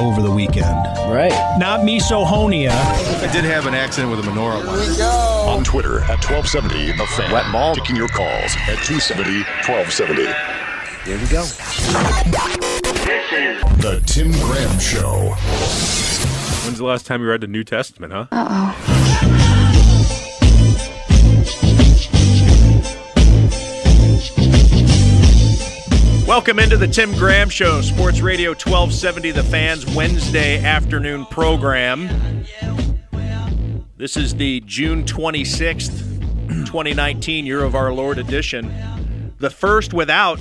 over the weekend. Right. Not misophonia. I did have an accident with a menorah once. Here we go. On Twitter at 1270 The Fan. Wet Mall. Taking your calls at 270 1270. Here we go. The Tim Graham Show. When's the last time you read the New Testament, huh? Welcome into the Tim Graham Show, Sports Radio 1270, the fans' Wednesday afternoon program. This is the June 26th, 2019 Year of Our Lord edition. The first without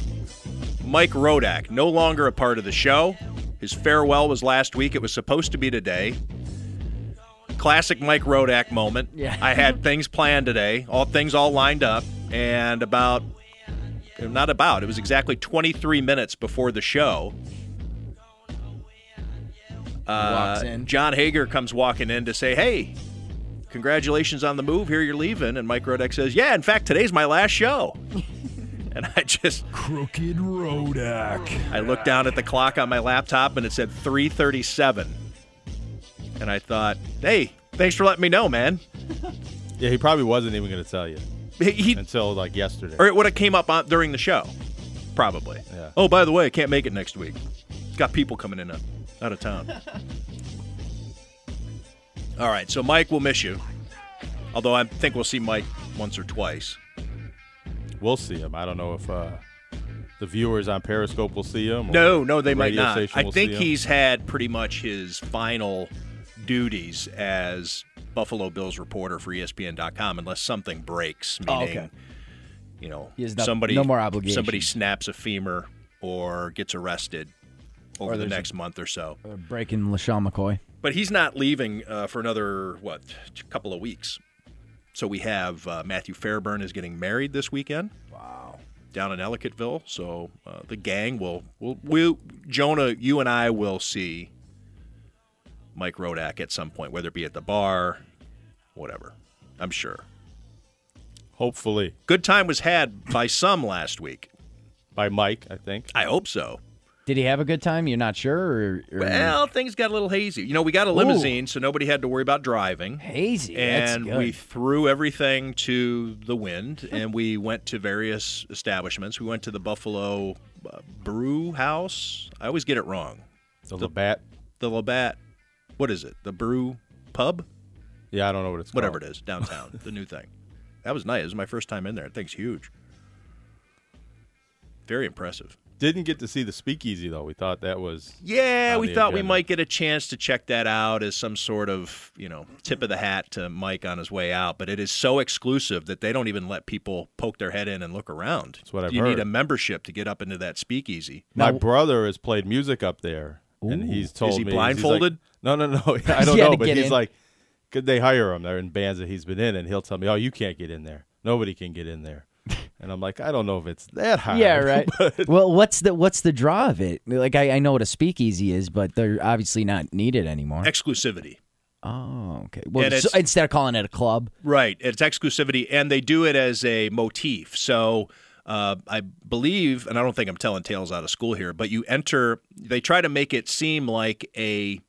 Mike Rodak, no longer a part of the show. His farewell was last week. It was supposed to be today. Classic Mike Rodak moment. Yeah. I had things planned today, all things all lined up, and about not about. It was exactly 23 minutes before the show. Uh, John Hager comes walking in to say, "Hey, congratulations on the move. Here you're leaving." And Mike Rodak says, "Yeah, in fact, today's my last show." and I just Crooked Rodak. I looked down at the clock on my laptop and it said 3:37. And I thought, "Hey, thanks for letting me know, man." Yeah, he probably wasn't even going to tell you He, he until like yesterday. or it would have came up on, during the show, probably. Yeah. Oh, by the way, I can't make it next week. Got people coming in uh, out of town. All right, so Mike we'll miss you. Although I think we'll see Mike once or twice. We'll see him. I don't know if uh, the viewers on Periscope will see him. or No, no, they the might not. I think he's had pretty much his final duties as Buffalo Bills reporter for ESPN.com, unless something breaks, Oh, meaning, okay. you know, He has no- somebody no more obligation. Somebody snaps a femur or gets arrested over Or the there's a- next month or so. Breaking LeSean McCoy. But he's not leaving uh, for another what couple of weeks. So we have uh, Matthew Fairburn is getting married this weekend. Wow. Down in Ellicottville, so uh, the gang will will will Jonah, you and I will see Mike Rodak at some point, whether it be at the bar, whatever. I'm sure. Hopefully Good time was had by some last week. by Mike, I think. I hope so. Did he have a good time? You're not sure? Or, or Well, things got a little hazy. You know, we got a limousine, so nobody had to worry about driving. hazy. That's and good. we threw everything to the wind and we went to various establishments we went to the buffalo uh, brew house i always get it wrong The Labatt. the labatt what is it the brew pub Yeah, I don't know what it's called. whatever it is downtown the new thing that was nice it was my first time in there that thing's huge very impressive Didn't get to see the speakeasy though. We thought that was Yeah, on we the thought we might get a chance to check that out as some sort of, you know, tip of the hat to Mike on his way out. But it is so exclusive that they don't even let people poke their head in and look around. That's what I've you need a membership to get up into that speakeasy. My Now- brother has played music up there, and he's told Is he me he's like- blindfolded? No, no, no. I don't know, but he's in. like, could they hire him? They're in bands that he's been in, and he'll tell me, "Oh, you can't get in there. Nobody can get in there." And I'm like, I don't know if it's that high. yeah, right. but- well, what's the what's the draw of it? Like, I, I know what a speakeasy is, but they're obviously not needed anymore. Exclusivity. oh, okay. Well, so instead of calling it a club, Right. It's exclusivity, and they do it as a motif. So uh, I believe, and I don't think I'm telling tales out of school here, but you enter, they try to make it seem like a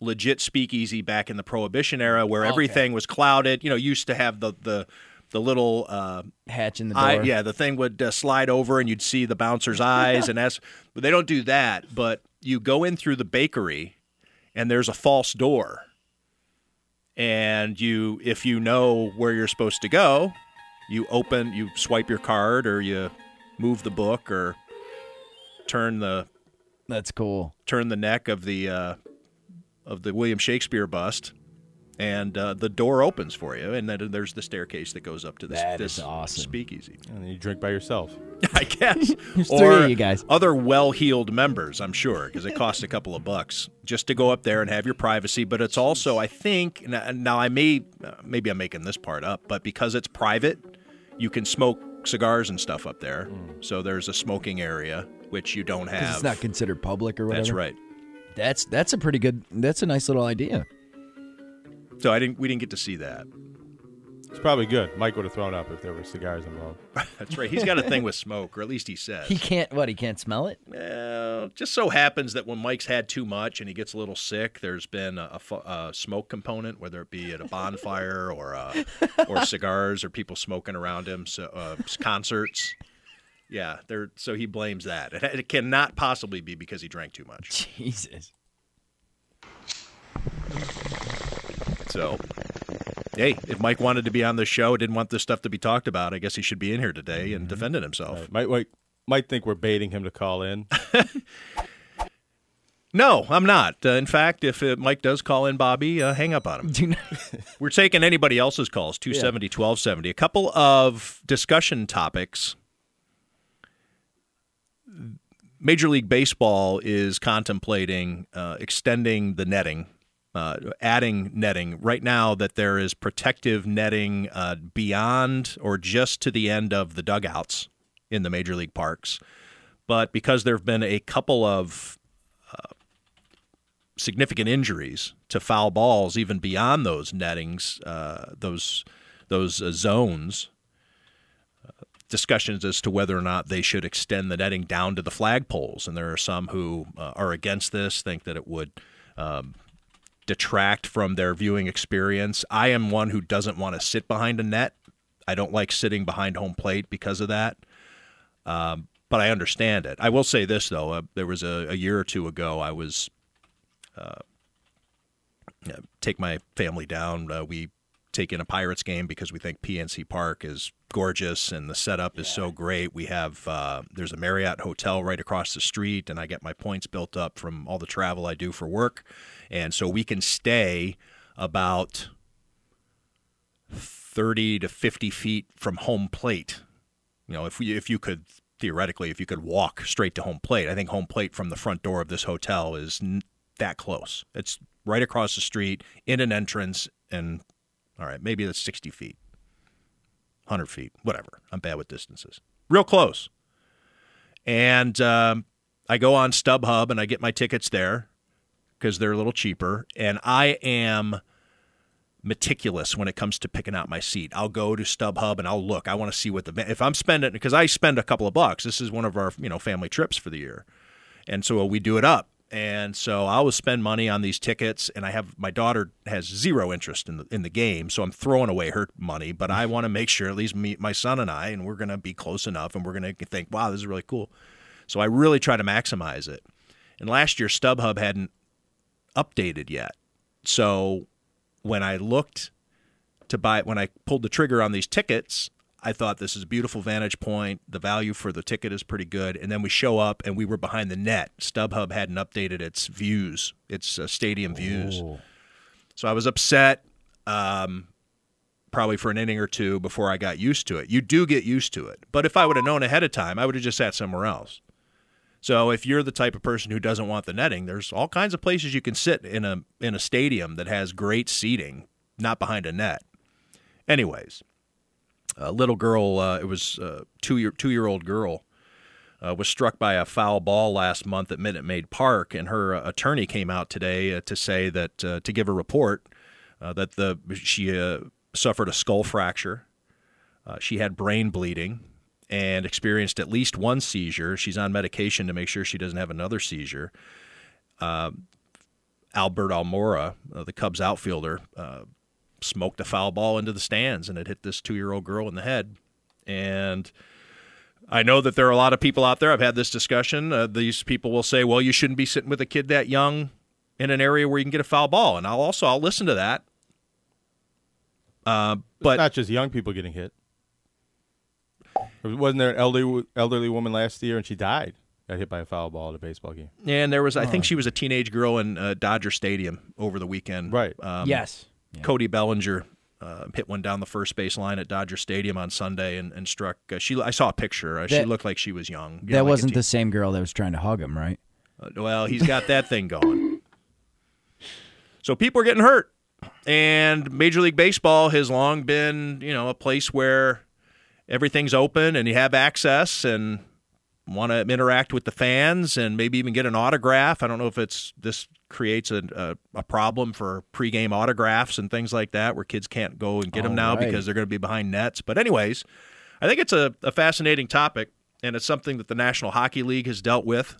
legit speakeasy back in the Prohibition era where everything was clouded. You know, used to have the, the, the little uh, hatch in the door. eye, yeah, the thing would uh, slide over and you'd see the bouncer's eyes, and that's. But they don't do that. But you go in through the bakery, and there's a false door, and you, if you know where you're supposed to go, you open, you swipe your card, or you move the book, or turn the That's cool. turn the neck of the uh, of the William Shakespeare bust, and uh, the door opens for you, and then there's the staircase that goes up to this, That this awesome. speakeasy. and then you drink by yourself. I guess. There's three or of you guys. other well-heeled members, I'm sure, because it costs a couple of bucks just to go up there and have your privacy. But it's also, I think, now now I may, uh, maybe I'm making this part up, but because it's private, you can smoke cigars and stuff up there. So there's a smoking area which you don't have. it's not considered public or whatever. That's right. That's that's a pretty good. That's a nice little idea. So I didn't. We didn't get to see that. It's probably good. Mike would have thrown up if there were cigars involved. That's right. He's got a thing with smoke, or at least he says. He can't. What? He can't smell it. Well, just so happens that when Mike's had too much and he gets a little sick, there's been a, a a smoke component, whether it be at a bonfire or uh, or cigars or people smoking around him, so uh, concerts. Yeah, there. So he blames that. It, it cannot possibly be because he drank too much. Jesus. So, hey, if Mike wanted to be on the show, didn't want this stuff to be talked about, I guess he should be in here today and defending himself. Right. Might, might might think we're baiting him to call in. No, I'm not. Uh, in fact, if uh, Mike does call in Bobby, uh, hang up on him. We're taking anybody else's calls, 270, 1270. A couple of discussion topics. Major League Baseball is contemplating uh, extending the netting, uh, adding netting. Right now, that there is protective netting uh, beyond or just to the end of the dugouts in the Major League parks. But because there have been a couple of significant injuries to foul balls, even beyond those nettings, uh, those those uh, zones. Discussions as to whether or not they should extend the netting down to the flagpoles, and there are some who uh, are against this, think that it would um, detract from their viewing experience. I am one who doesn't want to sit behind a net. I don't like sitting behind home plate because of that. Um, but I understand it. I will say this though: uh, there was a, a year or two ago, I was uh, take my family down. Uh, we take in a Pirates game because we think PNC Park is gorgeous and the setup is so great. We have uh, there's a Marriott hotel right across the street, and I get my points built up from all the travel I do for work, and so we can stay about thirty to fifty feet from home plate. You know, if we if you could theoretically, if you could walk straight to home plate, I think home plate from the front door of this hotel is n- that close. It's right across the street in an entrance, and all right, maybe that's 60 feet, 100 feet, whatever. I'm bad with distances. Real close. And um, I go on StubHub and I get my tickets there because they're a little cheaper. And I am meticulous when it comes to picking out my seat. I'll go to StubHub and I'll look. I want to see what the if I'm spending because I spend a couple of bucks. This is one of our you know family trips for the year, and so we do it up. And so I always spend money on these tickets, and I have my daughter has zero interest in the in the game, so I'm throwing away her money. But I want to make sure at least me, my son, and I, and we're going to be close enough, and we're going to think, wow, this is really cool. So I really try to maximize it. And last year, StubHub hadn't updated yet, so when I looked to buy when I pulled the trigger on these tickets, I thought this is a beautiful vantage point. The value for the ticket is pretty good. And then we show up and we were behind the net. StubHub hadn't updated its views, its uh, stadium views. So I was upset um, probably for an inning or two before I got used to it. You do get used to it. But if I would have known ahead of time, I would have just sat somewhere else. So if you're the type of person who doesn't want the netting, there's all kinds of places you can sit in a in a stadium that has great seating, not behind a net. Anyways, a little girl, uh, it was a two year two year old girl, uh, was struck by a foul ball last month at Minute Maid Park, and her uh, attorney came out today uh, to say that uh, to give a report uh, that the she uh, suffered a skull fracture, uh, she had brain bleeding, and experienced at least one seizure. She's on medication to make sure she doesn't have another seizure. Albert Almora, uh, the Cubs outfielder, uh, smoked a foul ball into the stands and it hit this two year old girl in the head. And I know that there are a lot of people out there. I've had this discussion. Uh, these people will say, "Well, you shouldn't be sitting with a kid that young in an area where you can get a foul ball." And I'll also I'll listen to that. Uh, but it's not just young people getting hit. Wasn't there an elderly elderly woman last year and she died? Got hit by a foul ball at a baseball game. and there was I think she was a teenage girl in uh, Dodger Stadium over the weekend. Right. Um, yes. Cody Bellinger uh, hit one down the first base line at Dodger Stadium on Sunday and, and struck. Uh, she I saw a picture. Uh, she looked like she was young. You know, That like wasn't the same girl that was trying to hug him, right? Uh, well, he's got that thing going. So people are getting hurt, and Major League Baseball has long been, you know, a place where everything's open and you have access, and want to interact with the fans and maybe even get an autograph. I don't know if it's this creates a, a, a problem for pregame autographs and things like that, where kids can't go and get them Oh, now right. because they're going to be behind nets. But anyways, I think it's a, a fascinating topic, and it's something that the National Hockey League has dealt with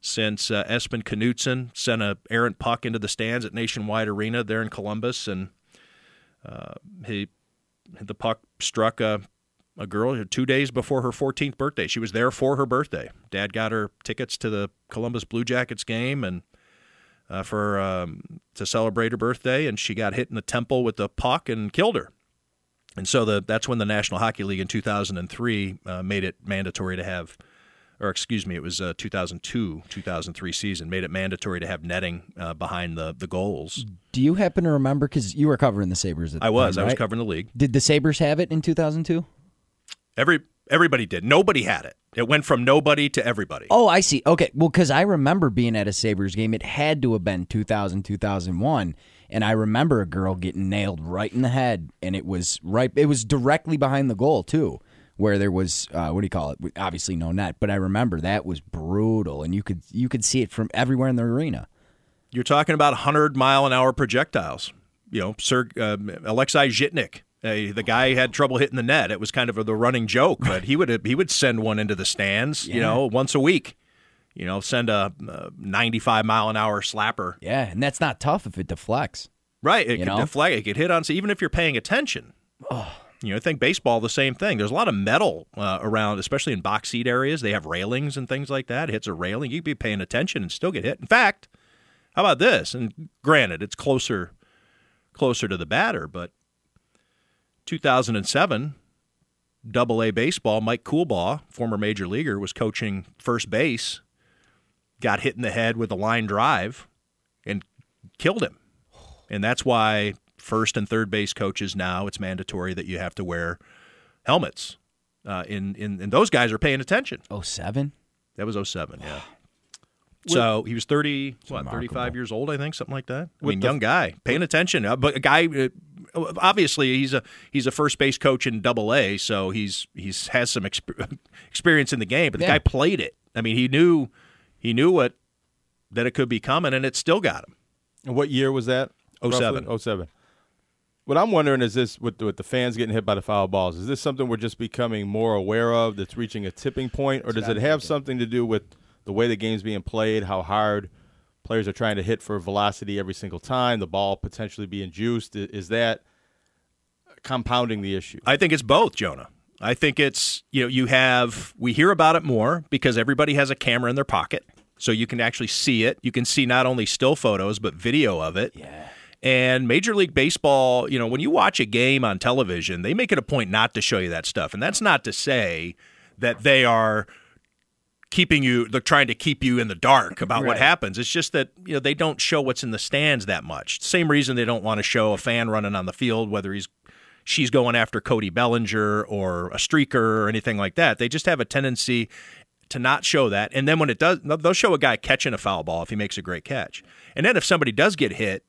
since uh, Espen Knutsen sent a errant puck into the stands at Nationwide Arena there in Columbus, and uh, he the puck struck a a girl two days before her 14th birthday. She was there for her birthday. Dad got her tickets to the Columbus Blue Jackets game and uh, for um, to celebrate her birthday, and she got hit in the temple with the puck and killed her. And so the that's when the National Hockey League in 2003 uh, made it mandatory to have, or excuse me, it was uh, 2002 2003 season made it mandatory to have netting uh, behind the the goals. Do you happen to remember? Because you were covering the Sabres. At the I was time, I was covering the league. Did the Sabres have it in 2002? Every everybody did. Nobody had it. It went from nobody to everybody. Oh, I see. Okay. Well, because I remember being at a Sabres game. It had to have been 2000, 2001. And I remember a girl getting nailed right in the head. And it was right, it was directly behind the goal, too, where there was, uh, what do you call it? Obviously no net. But I remember that was brutal. And you could, you could see it from everywhere in the arena. You're talking about 100 mile an hour projectiles. You know, Sir uh, Alexei Zhitnik, uh, the guy had trouble hitting the net. It was kind of a, the running joke, but he would he would send one into the stands. You know, once a week. You know, send a, uh 95 mile an hour slapper. Yeah. And that's not tough if it deflects. Right, it could know? deflect. It could hit on. So even if you're paying attention, you know, I think baseball the same thing. There's a lot of metal uh, around, especially in box seat areas. They have railings and things like that. It hits a railing, you could be paying attention and still get hit. In fact, how about this? And granted, it's closer closer to the batter, but 2007 Double A baseball, Mike Coolbaugh, former major leaguer, was coaching first base, got hit in the head with a line drive, and killed him. And that's why first and third base coaches now it's mandatory that you have to wear helmets. Uh, in, in and those guys are paying attention. Oh, seven? That was 07, yeah. So he was 30, what, remarkable. 35 years old, I think, something like that. I mean, young guy, paying attention. Uh, but a guy, uh, obviously, he's a he's a first base coach in Double A, so he's he's has some exp- experience in the game. But the Yeah. guy played it. I mean, he knew he knew what that it could be coming, and it still got him. And what year was that? 07. Roughly? 07. What I'm wondering is this with, with the fans getting hit by the foul balls, is this something we're just becoming more aware of that's reaching a tipping point, or does it have something to do with the way the game's being played, how hard players are trying to hit for velocity every single time, the ball potentially being juiced? Is that compounding the issue? I think it's both, Jonah. I think it's you know you have we hear about it more because everybody has a camera in their pocket, so you can actually see it. You can see not only still photos but video of it. Yeah. And Major League Baseball, you know, when you watch a game on television, they make it a point not to show you that stuff, and that's not to say that they are keeping you they're trying to keep you in the dark about what happens. It's just that you know they don't show what's in the stands that much. Same reason they don't want to show a fan running on the field whether he's she's going after Cody Bellinger or a streaker or anything like that. They just have a tendency to not show that. And then when it does they'll show a guy catching a foul ball if he makes a great catch. And then if somebody does get hit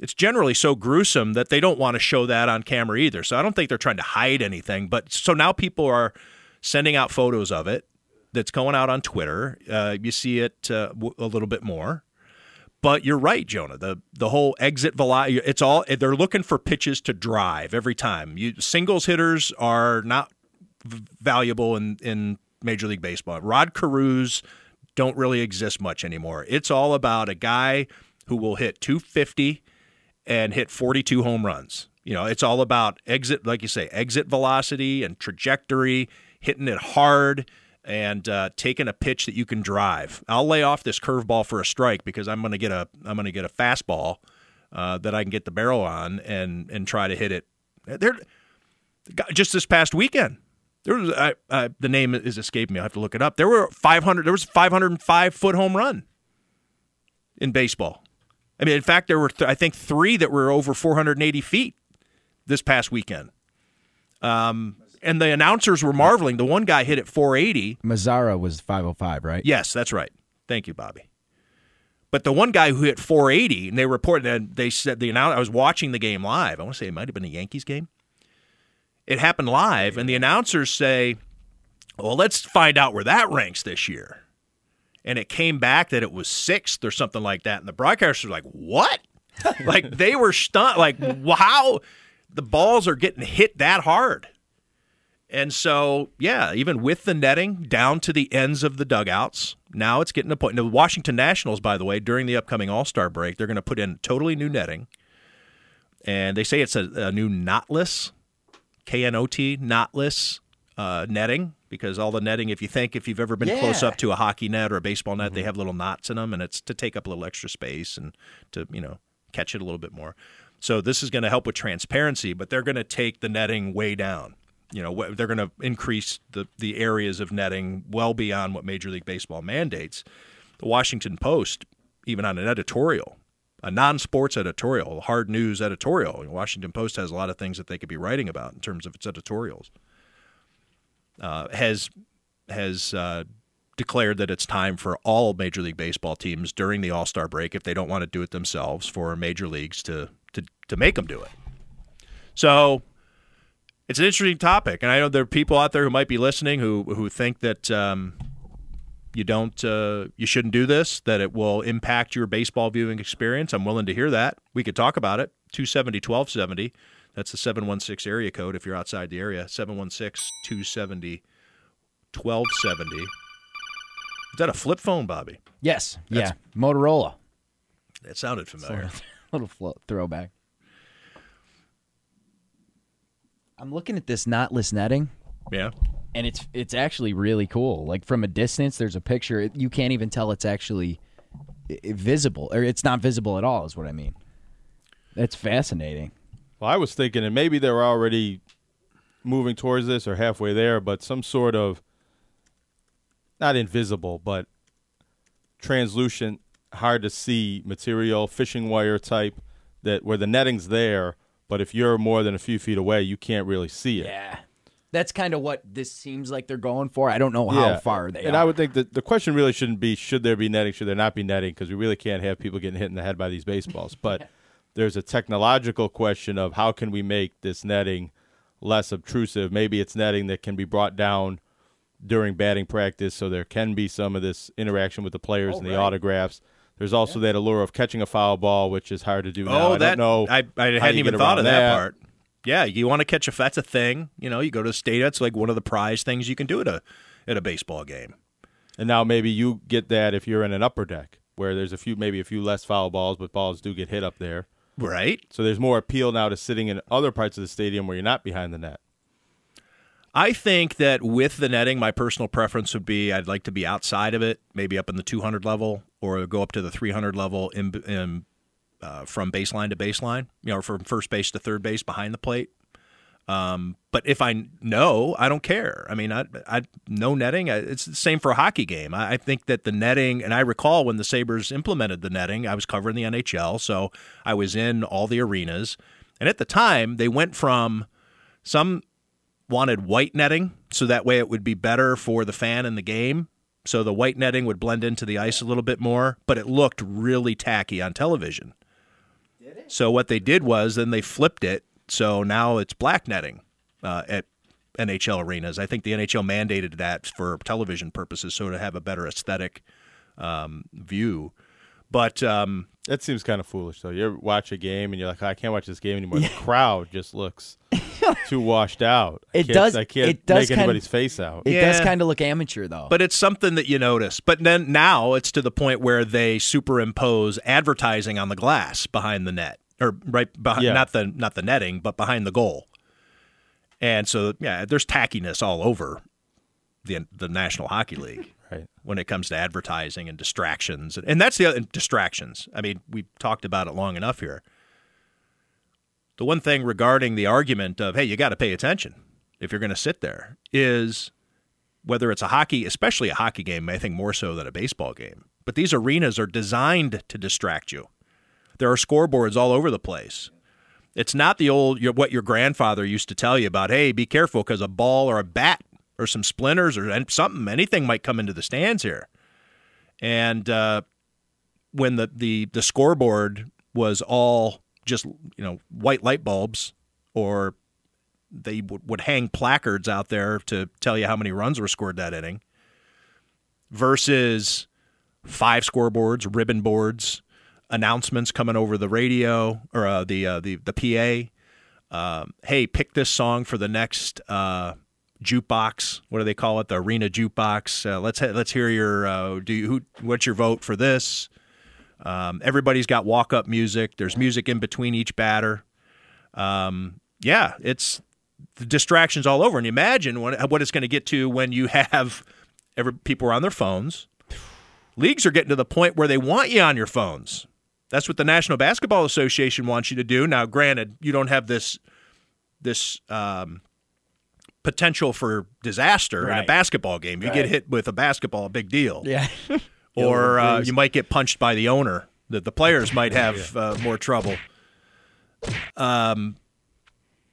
it's generally so gruesome that they don't want to show that on camera either. So I don't think they're trying to hide anything. But so now people are sending out photos of it that's going out on Twitter. Uh, you see it uh, w- a little bit more. But you're right, Jonah. The the whole exit velocity. It's all they're looking for pitches to drive every time. You singles hitters are not v- valuable in in Major League Baseball. Rod Carews don't really exist much anymore. It's all about a guy who will hit 250 and hit 42 home runs. You know, it's all about exit, like you say, exit velocity and trajectory, hitting it hard and uh, taking a pitch that you can drive. I'll lay off this curveball for a strike because I'm going to get a I'm going to get a fastball uh, that I can get the barrel on and and try to hit it. There, just this past weekend, there was I, I, the name is escaping me. I have to look it up. There were 500. There was 505 foot home run in baseball. I mean, in fact, there were th- I think three that were over 480 feet this past weekend. Um, and the announcers were marveling. The one guy hit at 480. Mazara was 505, right? Yes, that's right. Thank you, Bobby. But the one guy who hit 480, and they reported that they said the announcer. I was watching the game live. I want to say it might have been a Yankees game. It happened live, and the announcers say Well, let's find out where that ranks this year. And it came back that it was sixth or something like that. And the broadcasters were like, what? like they were stunned. Like, wow, the balls are getting hit that hard. And so, yeah, even with the netting down to the ends of the dugouts, now it's getting to a point. Now, the Washington Nationals, by the way, during the upcoming All Star break, they're going to put in totally new netting. And they say it's a, a new knotless, K N O T, knotless uh, netting because all the netting, if you think if you've ever been close up to a hockey net or a baseball net, they have little knots in them, and it's to take up a little extra space and to you know catch it a little bit more. So this is going to help with transparency, but they're going to take the netting way down. You know, they're going to increase the the areas of netting well beyond what Major League Baseball mandates. The Washington Post, even on an editorial, a non-sports editorial, a hard news editorial, the Washington Post has a lot of things that they could be writing about in terms of its editorials uh, has has uh, declared that it's time for all Major League Baseball teams during the All Star break, if they don't want to do it themselves, for major leagues to to to make them do it. So it's an interesting topic, and I know there are people out there who might be listening who who think that. Um, you don't uh, you shouldn't do this that it will impact your baseball viewing experience i'm willing to hear that we could talk about it 270 1270 that's the 716 area code if you're outside the area 716 270 1270 is that a flip phone bobby Yes. That's- yeah. Motorola. that sounded familiar Little throwback. I'm looking at this knotless netting, yeah and it's it's actually really cool. Like from a distance, there's a picture. It, you can't even tell it's actually visible, or it's not visible at all. Is what I mean. That's fascinating. Well, I was thinking, and maybe they're already moving towards this or halfway there, but some sort of not invisible, but translucent, hard to see material, fishing wire type that where the netting's there, but if you're more than a few feet away, you can't really see it. Yeah. That's kind of what this seems like they're going for. I don't know how Yeah. far they are. and are. I would think that the question really shouldn't be should there be netting, should there not be netting, because we really can't have people getting hit in the head by these baseballs. But there's a technological question of how can we make this netting less obtrusive. Maybe it's netting that can be brought down during batting practice, so there can be some of this interaction with the players Oh, and the autographs. There's also that allure of catching a foul ball, which is hard to do now. oh I that don't know. I, I hadn't even thought of that, part yeah you want to catch a that's a thing you know you go to the stadium it's like one of the prize things you can do at a at a baseball game And now maybe you get that if you're in an upper deck where there's a few, maybe a few less foul balls, but balls do get hit up there. right So there's more appeal now to sitting in other parts of the stadium where you're not behind the net. I think that with the netting, my personal preference would be I'd like to be outside of it, maybe up in the 200 level, or go up to the 300 level in, in uh, from baseline to baseline, you know, from first base to third base behind the plate. Um, but if I know, I don't care. I mean, I, I no netting. I, it's the same for a hockey game. I, I think that the netting, and I recall when the Sabres implemented the netting, I was covering the NHL, so I was in all the arenas, and at the time they went from some wanted white netting so that way it would be better for the fan in the game. So the white netting would blend into the ice a little bit more, but it looked really tacky on television. So what they did was then they flipped it. So now it's black netting uh, at NHL arenas. I think the NHL mandated that for television purposes, so to have a better aesthetic um, view. But um, That seems kind of foolish, though. You watch a game and you're like, oh, I can't watch this game anymore. The crowd just looks too washed out. I It can't- does- I can't it does make kind- anybody's face out. It does kind of look amateur, though. But it's something that you notice. But then now it's to the point where they superimpose advertising on the glass behind the net, or right behind Yeah. not the not the netting, but behind the goal. And so yeah, there's tackiness all over the the National Hockey League Right. when it comes to advertising and distractions. And that's the other distractions. I mean, we've talked about it long enough here. The one thing regarding the argument of, hey, you got to pay attention if you're going to sit there is whether it's a hockey, especially a hockey game, I think more so than a baseball game. But these arenas are designed to distract you. There are scoreboards all over the place. It's not the old what your grandfather used to tell you about. Hey, be careful because a ball or a bat or some splinters or something, anything might come into the stands here. And uh, when the, the the scoreboard was all just you know white light bulbs or they would, would hang placards out there to tell you how many runs were scored that inning versus five scoreboards, ribbon boards, announcements coming over the radio or uh, the uh, the the PA. Um, hey, pick this song for the next uh, jukebox. What do they call it? The arena jukebox. Uh, let's ha- let's hear your. Uh, do you, who? What's your vote for this? Um, everybody's got walk up music. There's music in between each batter. Um, yeah, it's the distractions all over. And imagine what, what it's going to get to when you have every people are on their phones. Leagues are getting to the point where they want you on your phones. That's what the National Basketball Association wants you to do. Now, granted, you don't have this this um, potential for disaster in a basketball game. You get hit with a basketball, a big deal. Yeah. or uh, you might get punched by the owner. The, the players might have uh, more trouble. Um,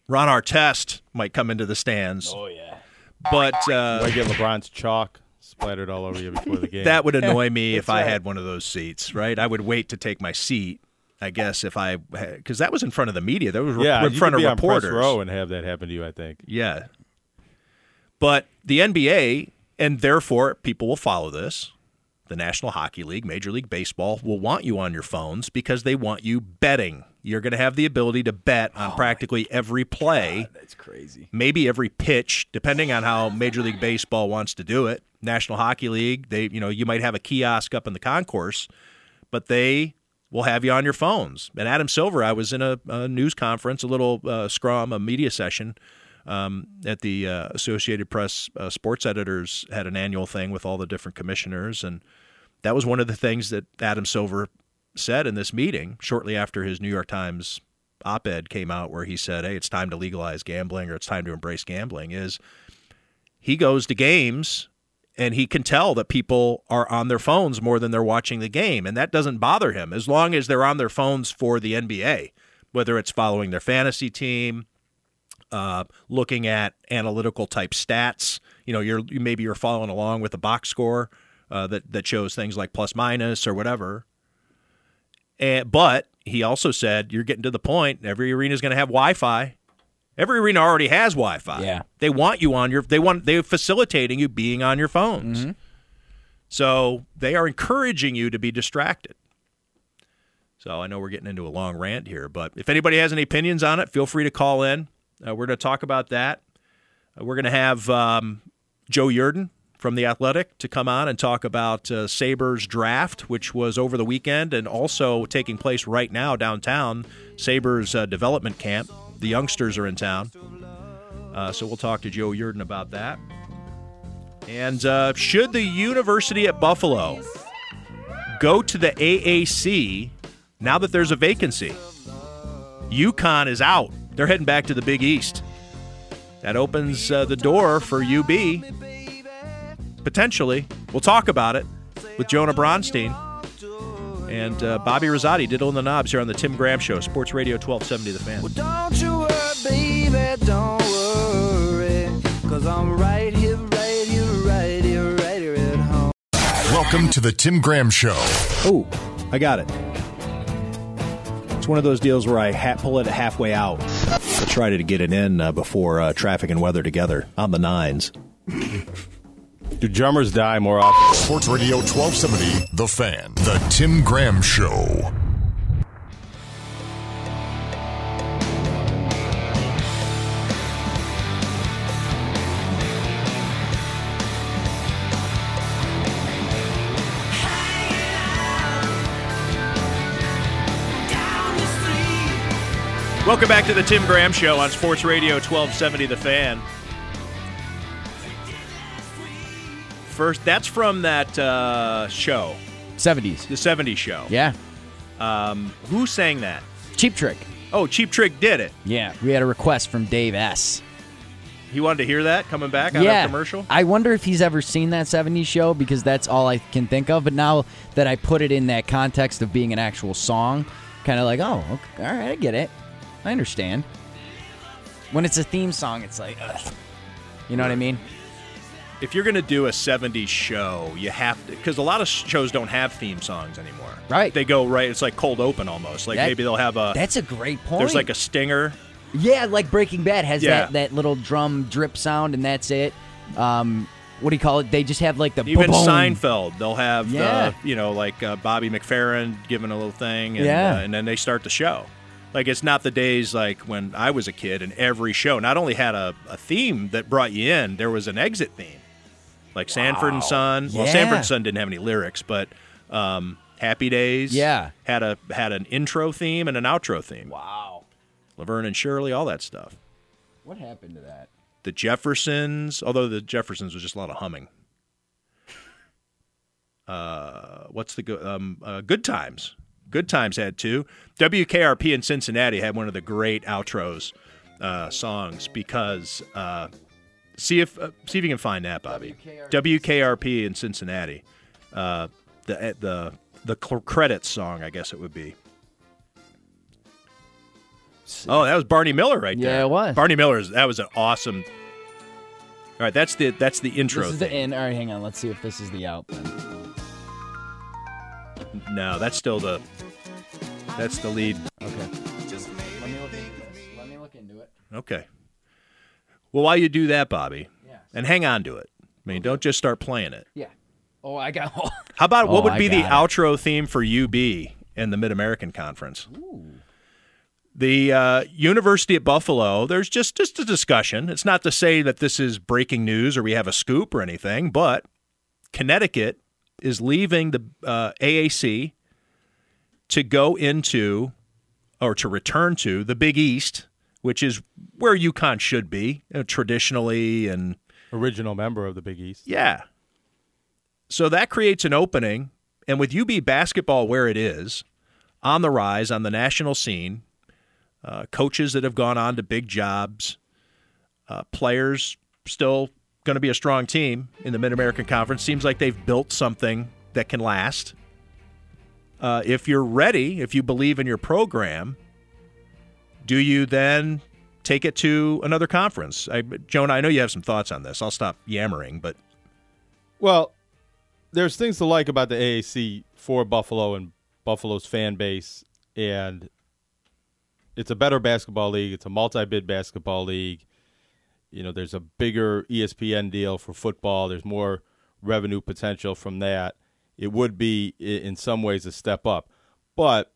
Ron Artest might come into the stands. Oh yeah, but uh, Might get LeBron's chalk splattered all over you before the game. that would annoy me if I had one of those seats. Right, I would wait to take my seat. I guess if I because that was in front of the media, that was yeah, in you front could of be on press reporters. row and have that happen to you. I think. Yeah. But the NBA, and therefore people will follow this, the National Hockey League, Major League Baseball, will want you on your phones because they want you betting. You're going to have the ability to bet on practically every play, That's crazy. maybe every pitch, depending on how Major League Baseball wants to do it. National Hockey League, they, you know, you might have a kiosk up in the concourse, but they will have you on your phones. And Adam Silver, I was in a, a news conference, a little uh, scrum, a media session um, at the uh, Associated Press uh, sports editors had an annual thing with all the different commissioners, and that was one of the things that Adam Silver said in this meeting shortly after his New York Times op-ed came out, where he said, "Hey, it's time to legalize gambling, or it's time to embrace gambling." Is he goes to games and he can tell that people are on their phones more than they're watching the game, and that doesn't bother him as long as they're on their phones for the NBA, whether it's following their fantasy team, uh, looking at analytical type stats. You know, you're you, maybe you're following along with a box score uh, that that shows things like plus minus or whatever. And but he also said you're getting to the point. Every arena is going to have Wi-Fi. Every arena already has Wi-Fi. Yeah. they want you on your. They want they're facilitating you being on your phones. So they are encouraging you to be distracted. So I know we're getting into a long rant here, but if anybody has any opinions on it, feel free to call in. Uh, we're going to talk about that. Uh, we're going to have um, Joe Yerdon from The Athletic to come on and talk about uh, Sabres draft, which was over the weekend and also taking place right now downtown. Sabres uh, development camp. The youngsters are in town. Uh, so we'll talk to Joe Yerdon about that. And uh, should the University at Buffalo go to the AAC now that there's a vacancy? UConn is out. They're heading back to the Big East. That opens uh, the door for UB. Potentially. We'll talk about it with Jonah Bronstein and uh, Bobby Rosati, Diddle in the Knobs here on the Tim Graham Show, Sports Radio 1270 The Fan. Don't you worry, baby, don't worry. Cause I'm right here, right here, right here, right here at home. Welcome to the Tim Graham Show. Oh, I got it. It's one of those deals where I ha- pull it halfway out. I try to get it in uh, before uh, traffic and weather together on the nines. Do drummers die more often? Sports Radio 1270, The Fan. The Tim Graham Show. Welcome back to the Tim Graham Show on Sports Radio 1270 The Fan. First, that's from that uh, show, 70s. the 70s show. Yeah. Um, who sang that? Cheap Trick. Oh, Cheap Trick did it. Yeah. We had a request from Dave S. He wanted to hear that coming back out yeah. of commercial. I wonder if he's ever seen that 70s show because that's all I can think of. But now that I put it in that context of being an actual song, kind of like, oh, okay, all right, I get it. I understand. When it's a theme song, it's like, ugh. you know what I mean? If you're going to do a 70s show, you have to, because a lot of shows don't have theme songs anymore. Right. They go right, it's like cold open almost. Like That- maybe they'll have a, That's a great point. there's like a stinger Yeah, like Breaking Bad has Yeah. that, that little drum drip sound, and that's it. Um, what do you call it? They just have like the Even boom. Seinfeld, they'll have Yeah. the you know like uh, Bobby McFerrin giving a little thing, and, Yeah. uh, and then they start the show. Like it's not the days like when I was a kid, and every show not only had a, a theme that brought you in, there was an exit theme, like Sanford and Son. Well, Sanford and Son didn't have any lyrics, but um, Happy Days, Yeah. had a had an intro theme and an outro theme. Wow, Laverne and Shirley, all that stuff. What happened to that? The Jeffersons, although the Jeffersons was just a lot of humming. Uh, what's the good? Um, uh, good times. Good times had two. WKRP in Cincinnati had one of the great outros uh, songs because uh, see if uh, see if you can find that, Bobby. WKRP in Cincinnati. Uh, the the the cl- credits song, I guess it would be. Oh, that was Barney Miller right there. Yeah, it was. Barney Miller's that was an awesome. All right, that's the that's the intro. This is the thing. in. All right, hang on. Let's see if this is the out. Then. No, that's still the that's the lead. Okay. Let me look into this. Let me look into it. Okay. Well, while you do that, Bobby, Yeah. and hang on to it. I mean, don't just start playing it. Yeah. Oh, I got. How about Oh, what would I be the got outro theme for UB in the Mid American Conference? The uh, University at Buffalo. There's just just a discussion. It's not to say that this is breaking news or we have a scoop or anything, but Connecticut is leaving the uh, AAC to go into or to return to the Big East, which is where UConn should be you know, traditionally and Original member of the Big East. yeah. So that creates an opening. And with UB basketball where it is, on the rise on the national scene, uh, coaches that have gone on to big jobs, uh, players still going to be a strong team in the Mid American Conference. Seems like they've built something that can last. Uh, if you're ready, if you believe in your program, do you then take it to another conference? I, I know you have some thoughts on this. I'll stop yammering, but Well, there's things to like about the AAC for Buffalo and Buffalo's fan base, and it's a better basketball league. It's a multi-bid basketball league. You know, there's a bigger ESPN deal for football. There's more revenue potential from that. It would be in some ways a step up, but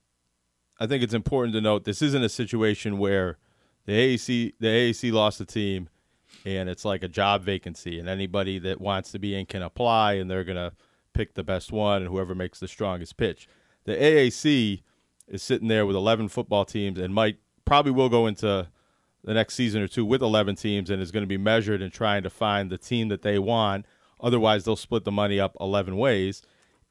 I think it's important to note this isn't a situation where the AAC the AAC lost a team and it's like a job vacancy and anybody that wants to be in can apply and they're going to pick the best one and whoever makes the strongest pitch. The AAC is sitting there with 11 football teams and might probably will go into the next season or two with 11 teams and is going to be measured in trying to find the team that they want. Otherwise, they'll split the money up 11 ways.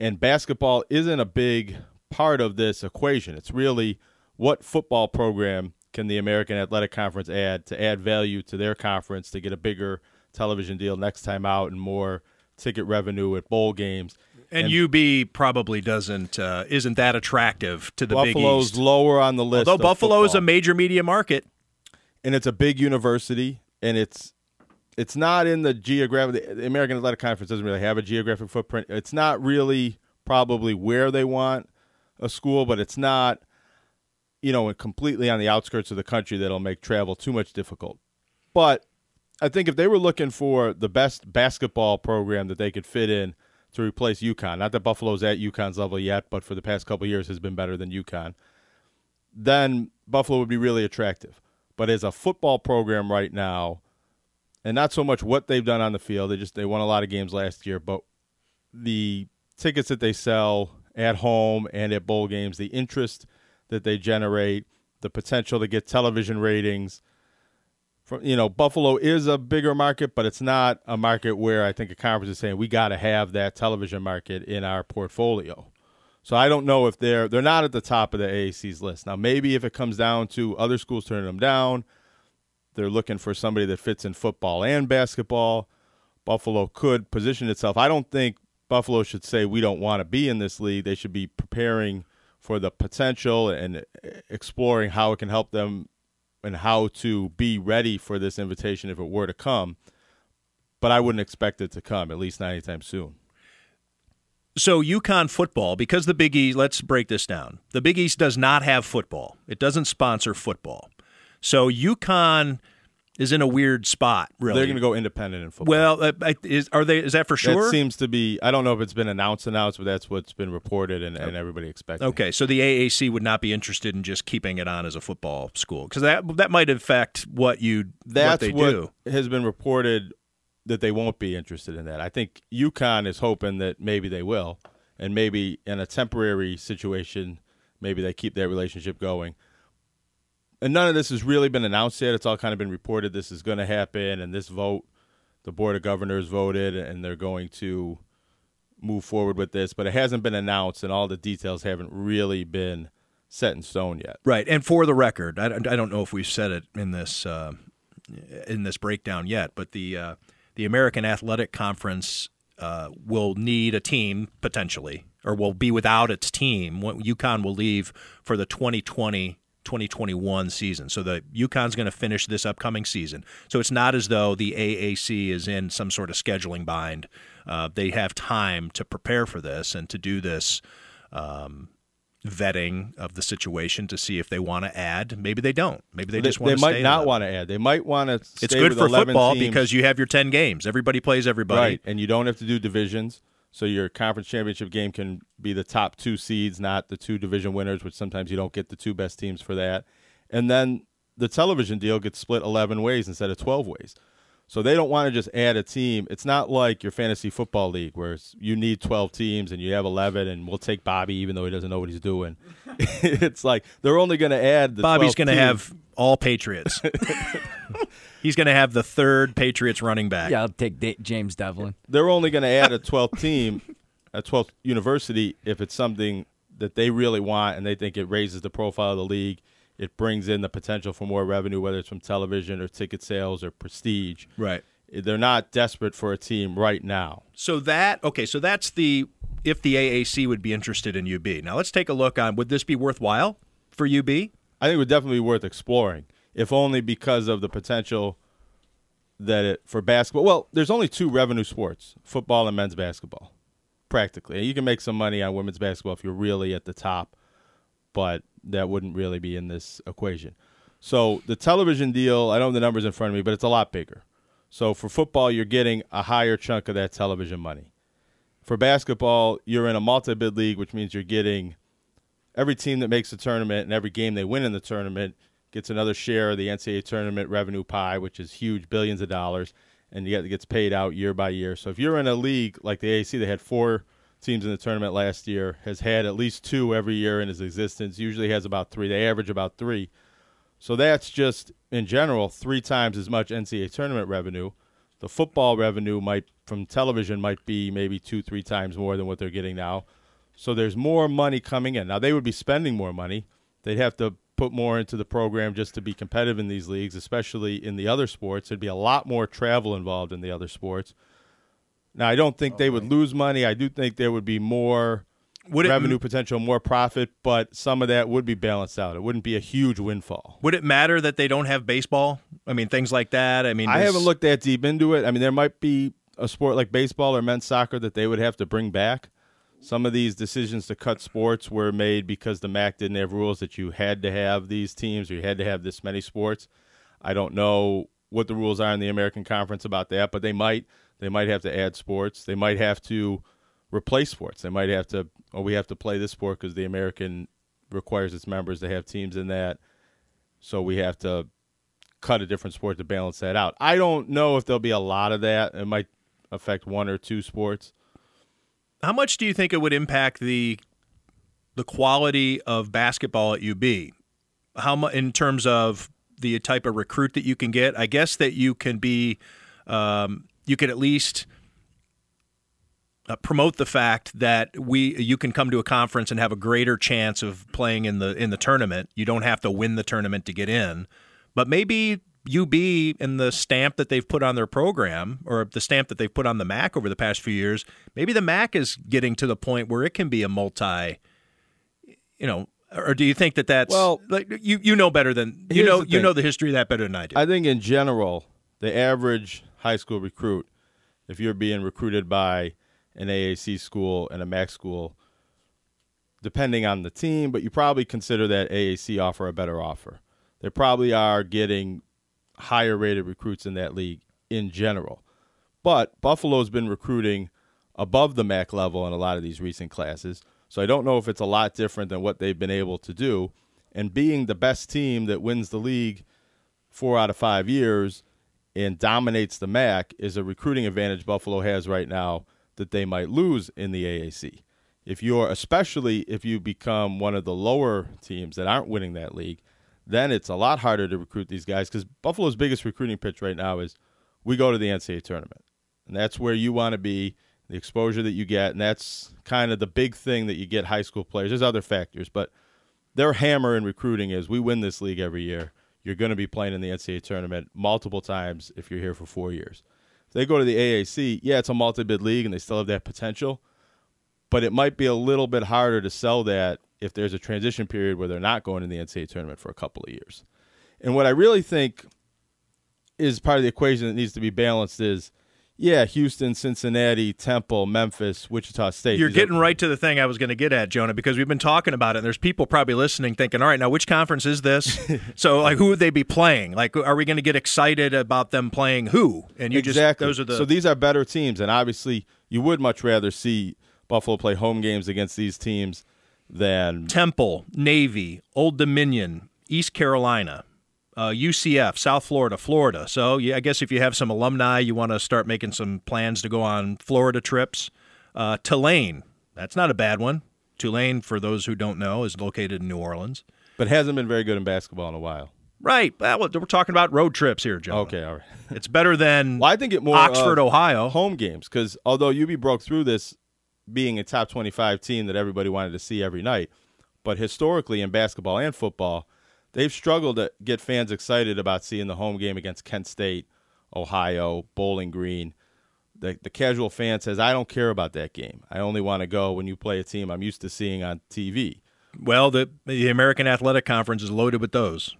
And basketball isn't a big part of this equation. It's really what football program can the American Athletic Conference add to add value to their conference to get a bigger television deal next time out and more ticket revenue at bowl games. and, UB probably doesn't uh, isn't that attractive to the Big Buffalo's East. lower on the list. Although Buffalo is a major media market, and it's a big university, and it's it's not in the geographic. The American Athletic Conference doesn't really have a geographic footprint. It's not really probably where they want a school, but it's not, you know, completely on the outskirts of the country that'll make travel too much difficult. But I think if they were looking for the best basketball program that they could fit in to replace UConn, not that Buffalo's at UConn's level yet, but for the past couple years has been better than UConn, then Buffalo would be really attractive. But as a football program right now, and not so much what they've done on the field, they just they won a lot of games last year, but the tickets that they sell at home and at bowl games, the interest that they generate, the potential to get television ratings. From you know, Buffalo is a bigger market, but it's not a market where I think a conference is saying we got to have that television market in our portfolio. So I don't know if they're they're not at the top of the AAC's list. Now maybe if it comes down to other schools turning them down, they're looking for somebody that fits in football and basketball. Buffalo could position itself. I don't think Buffalo should say we don't want to be in this league. They should be preparing for the potential and exploring how it can help them and how to be ready for this invitation if it were to come. But I wouldn't expect it to come, at least not anytime soon. So UConn football because the Big East. Let's break this down. The Big East does not have football. It doesn't sponsor football. So UConn is in a weird spot. Really, They're going to go independent in football. Well, uh, is are they? Is that for sure? That seems to be. I don't know if it's been announced, announced, but that's what's been reported and, and everybody expecting. Okay, so the AAC would not be interested in just keeping it on as a football school because that that might affect what you that's what they what do. has been reported that they won't be interested in that. I think UConn is hoping that maybe they will, and maybe in a temporary situation, maybe they keep that relationship going. And none of this has really been announced yet. It's all kind of been reported. This is going to happen, and this vote, the board of governors voted, and they're going to move forward with this. But it hasn't been announced, and all the details haven't really been set in stone yet. Right, and for the record, I, I don't know if we've said it in this uh, in this breakdown yet, but the uh, the American Athletic Conference uh, will need a team potentially, or will be without its team. UConn will leave for the 2020 2021 season. So the UConn's going to finish this upcoming season. So it's not as though the AAC is in some sort of scheduling bind. Uh, they have time to prepare for this and to do this um, vetting of the situation to see if they want to add. Maybe they don't. Maybe they, They, just want they to might not want to add. They might want to. It's good for 11 football teams. because you have your 10 games. Everybody plays everybody. Right, and you don't have to do divisions. So your conference championship game can be the top two seeds, not the two division winners, which sometimes you don't get the two best teams for that. And then the television deal gets split 11 ways instead of 12 ways. So they don't want to just add a team. It's not like your fantasy football league where it's, you need 12 teams and you have 11 and we'll take Bobby even though he doesn't know what he's doing. it's like they're only going to add the Bobby's going to have all Patriots. He's going to have the third Patriots running back. Yeah, I'll take Da- James Develin. they're only going to add a 12th team, a 12th university, if it's something that they really want and they think it raises the profile of the league. It brings in the potential for more revenue, whether it's from television or ticket sales or prestige. Right. They're not desperate for a team right now. So that okay, so that's the if the AAC would be interested in UB. Now let's take a look on would this be worthwhile for UB? I think it would definitely be worth exploring, if only because of the potential that it for basketball. Well, there's only two revenue sports: football and men's basketball. Practically, and you can make some money on women's basketball if you're really at the top, but that wouldn't really be in this equation. So the television deal, I don't have the numbers in front of me, but it's a lot bigger. So for football, you're getting a higher chunk of that television money. For basketball, you're in a multi-bid league, which means you're getting every team that makes the tournament and every game they win in the tournament gets another share of the NCAA tournament revenue pie, which is huge, billions of dollars, and it gets paid out year by year. So if you're in a league like the AAC, they had four teams in the tournament last year, has had at least two every year in its existence. Usually has about three. They average about three. So that's just in general three times as much NCAA tournament revenue. The football revenue might from television might be maybe two, three times more than what they're getting now. So there's more money coming in. Now they would be spending more money. They'd have to put more into the program just to be competitive in these leagues, especially in the other sports. There'd be a lot more travel involved in the other sports. Now I don't think they would lose money. I do think there would be more Would it- revenue potential, more profit, but some of that would be balanced out. It wouldn't be a huge windfall. Would it matter that they don't have baseball? I mean, things like that. I mean, I haven't looked that deep into it. I mean, there might be a sport like baseball or men's soccer that they would have to bring back. Some of these decisions to cut sports were made because the MAC didn't have rules that you had to have these teams or you had to have this many sports. I don't know what the rules are in the American Conference about that, but they might. They might have to add sports. They might have to replace sports. They might have to, oh, we have to play this sport because the American requires its members to have teams in that. So we have to cut a different sport to balance that out. I don't know if there'll be a lot of that. It might affect one or two sports. How much do you think it would impact the the quality of basketball at UB? How much in terms of the type of recruit that you can get? I guess that you can be, um, you could at least uh, promote the fact that we you can come to a conference and have a greater chance of playing in the in the tournament. You don't have to win the tournament to get in, but maybe UB and the stamp that they've put on their program or the stamp that they've put on the MAC over the past few years, maybe the MAC is getting to the point where it can be a multi, you know. Or do you think that that's Well- like you you know better than you know you know the history of that better than I do. I think in general, the average high school recruit, if you're being recruited by an AAC school and a MAC school, depending on the team, but you probably consider that AAC offer a better offer. they probably are getting higher rated recruits in that league in general. But Buffalo's been recruiting above the MAC level in a lot of these recent classes. So I don't know if it's a lot different than what they've been able to do. And being the best team that wins the league four out of five years and dominates the MAC is a recruiting advantage Buffalo has right now that they might lose in the AAC. If you're, especially if you become one of the lower teams that aren't winning that league, then it's a lot harder to recruit these guys because Buffalo's biggest recruiting pitch right now is we go to the NCAA tournament. And that's where you want to be, the exposure that you get. And that's kind of the big thing that you get high school players. There's other factors, but their hammer in recruiting is we win this league every year. You're going to be playing in the NCAA tournament multiple times if you're here for four years. If they go to the AAC, yeah, it's a multi bid league and they still have that potential, but it might be a little bit harder to sell that if there's a transition period where they're not going in the NCAA tournament for a couple of years. And what I really think is part of the equation that needs to be balanced is yeah, Houston, Cincinnati, Temple, Memphis, Wichita State. You're These are- getting right to the thing I was going to get at, Jonah, because we've been talking about it, and there's people probably listening thinking, all right, now which conference is this? so, like, who would they be playing? Like, are we going to get excited about them playing who? And you exactly. just, those are the. so these are better teams, and obviously you would much rather see Buffalo play home games against these teams than Temple, Navy, Old Dominion, East Carolina, uh, UCF, South Florida, Florida. So yeah, I guess if you have some alumni, you want to start making some plans to go on Florida trips. Uh, Tulane, that's not a bad one. Tulane, for those who don't know, is located in New Orleans. but hasn't been very good in basketball in a while. Right. Well, we're talking about road trips here, Joe. Okay, all right. It's better than Well, I think it more Oxford, of Ohio. home games because although UB broke through this being a top 25 team that everybody wanted to see every night, but historically in basketball and football, they've struggled to get fans excited about seeing the home game against Kent State, Ohio, Bowling Green. The, the casual fan says, I don't care about that game. I only want to go when you play a team I'm used to seeing on TV. Well, the the American Athletic Conference is loaded with those.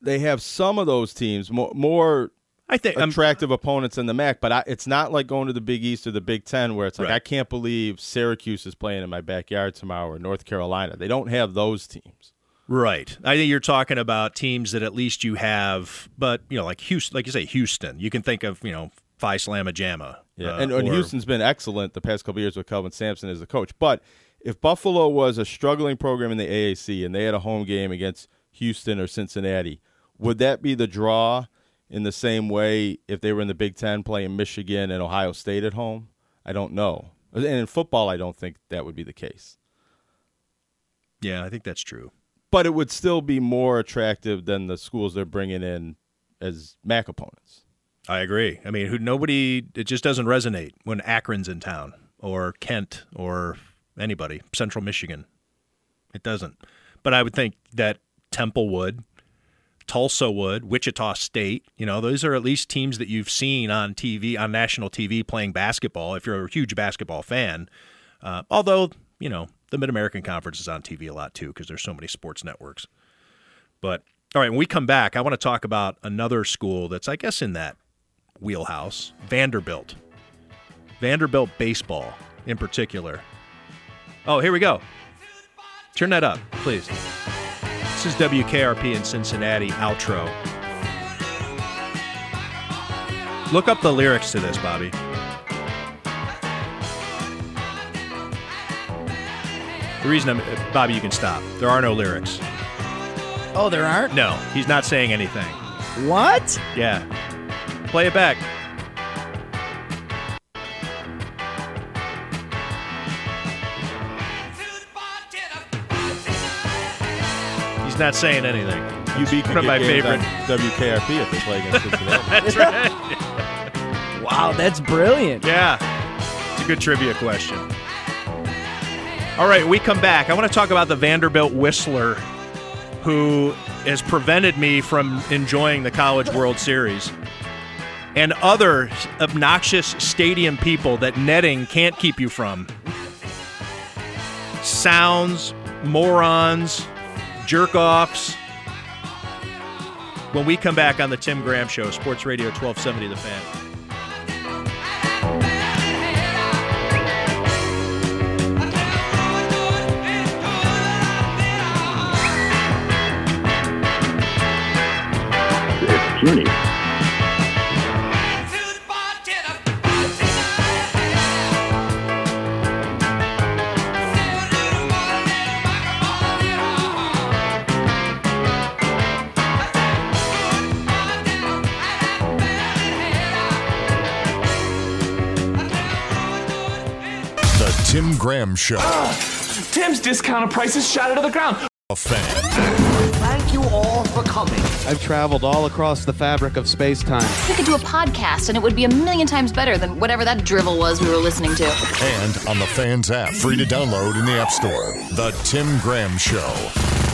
They have some of those teams more, more I think um, attractive opponents in the MAC, but I, it's not like going to the Big East or the Big Ten where it's like Right. I can't believe Syracuse is playing in my backyard tomorrow or North Carolina. They don't have those teams. Right. I think you're talking about teams that at least you have, but you know, like Houston, like you say, Houston. You can think of you know Phi Slamma Jamma. Yeah, uh, and, and or- Houston's been excellent the past couple years with Kelvin Sampson as the coach. But if Buffalo was a struggling program in the AAC and they had a home game against Houston or Cincinnati, would that be the draw in the same way if they were in the Big Ten playing Michigan and Ohio State at home? I don't know. And in football, I don't think that would be the case. Yeah, I think that's true. But it would still be more attractive than the schools they're bringing in as MAC opponents. I agree. I mean, who nobody it just doesn't resonate when Akron's in town or Kent or anybody, Central Michigan. It doesn't. But I would think that Temple would, Tulsa would, Wichita State, you know, those are at least teams that you've seen on TV, on national TV playing basketball if you're a huge basketball fan. Uh, although, you know, the Mid American Conference is on TV a lot too because there's so many sports networks. But all right, when we come back, I want to talk about another school that's, I guess, in that wheelhouse Vanderbilt. Vanderbilt baseball in particular. Oh, here we go. Turn that up, please. This is WKRP in Cincinnati outro. Look up the lyrics to this, Bobby. The reason I'm Bobby, you can stop. There are no lyrics. Oh, there aren't? No, he's not saying anything. What? Yeah. Play it back. He's not saying anything. UB could one of my favorite. WKRP if they play against Cincinnati. That's right. Wow, that's brilliant. Yeah. It's a good trivia question. All right, we come back. I want to talk about the Vanderbilt Whistler who has prevented me from enjoying the College World Series and other obnoxious stadium people that netting can't keep you from. Sounds, morons, jerk offs. When we come back on the Tim Graham Show, Sports Radio 1270 The Fan. Rooney. The Tim Graham Show. Tim's discounted prices shot into the ground. A fan. Thank you all for coming. I've traveled all across the fabric of space time. We could do a podcast and it would be a million times better than whatever that drivel was we were listening to. And on the Fans app, free to download in the App Store. The Tim Graham Show.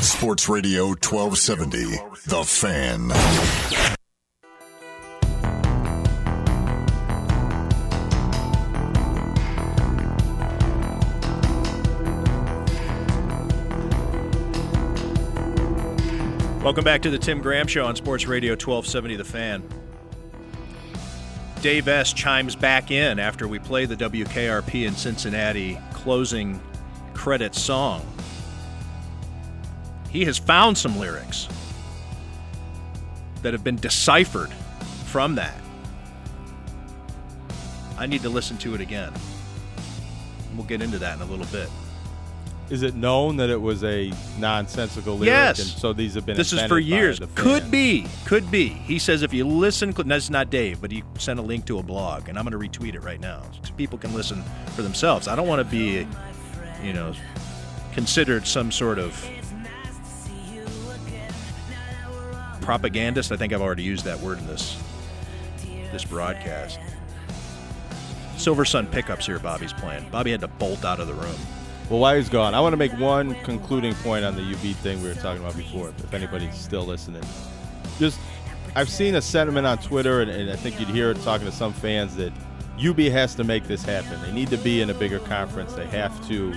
Sports Radio 1270. The Fan. Welcome back to the Tim Graham Show on Sports Radio 1270 The Fan. Dave S. chimes back in after we play the WKRP in Cincinnati closing credit song. He has found some lyrics that have been deciphered from that. I need to listen to it again. We'll get into that in a little bit. Is it known that it was a nonsensical lyric? Yes. And so these have been. This is for years. Could be. Could be. He says if you listen, that's not Dave, but he sent a link to a blog, and I'm going to retweet it right now so people can listen for themselves. I don't want to be, you know, considered some sort of propagandist. I think I've already used that word in this this broadcast. Silversun Pickups here. Bobby's playing. Bobby had to bolt out of the room. Well, while he's gone, I want to make one concluding point on the UB thing we were talking about before. If anybody's still listening, just I've seen a sentiment on Twitter, and, and I think you'd hear it talking to some fans that UB has to make this happen. They need to be in a bigger conference. They have to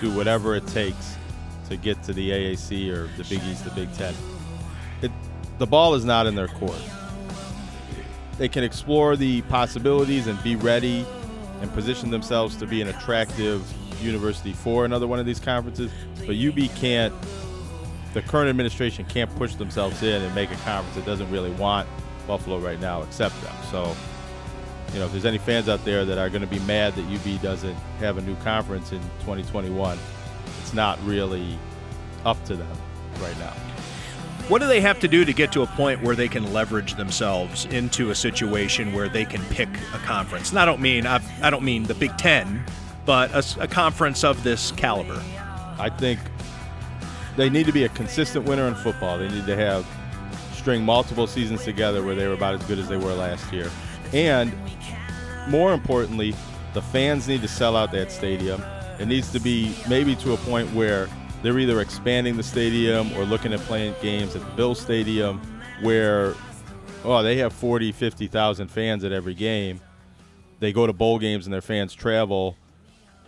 do whatever it takes to get to the AAC or the Big East, the Big Ten. It, the ball is not in their court. They can explore the possibilities and be ready and position themselves to be an attractive university for another one of these conferences. But UB can't, the current administration can't push themselves in and make a conference that doesn't really want Buffalo right now, except them. So, you know, if there's any fans out there that are going to be mad that UB doesn't have a new conference in 2021, it's not really up to them right now. What do they have to do to get to a point where they can leverage themselves into a situation where they can pick a conference? And I don't mean I, I don't mean the Big Ten, but a conference of this caliber. I think they need to be a consistent winner in football. They need to have string multiple seasons together where they were about as good as they were last year. And more importantly, the fans need to sell out that stadium. It needs to be maybe to a point where they're either expanding the stadium or looking at playing games at the Bill Stadium where oh, they have 40, 50,000 fans at every game. They go to bowl games and their fans travel.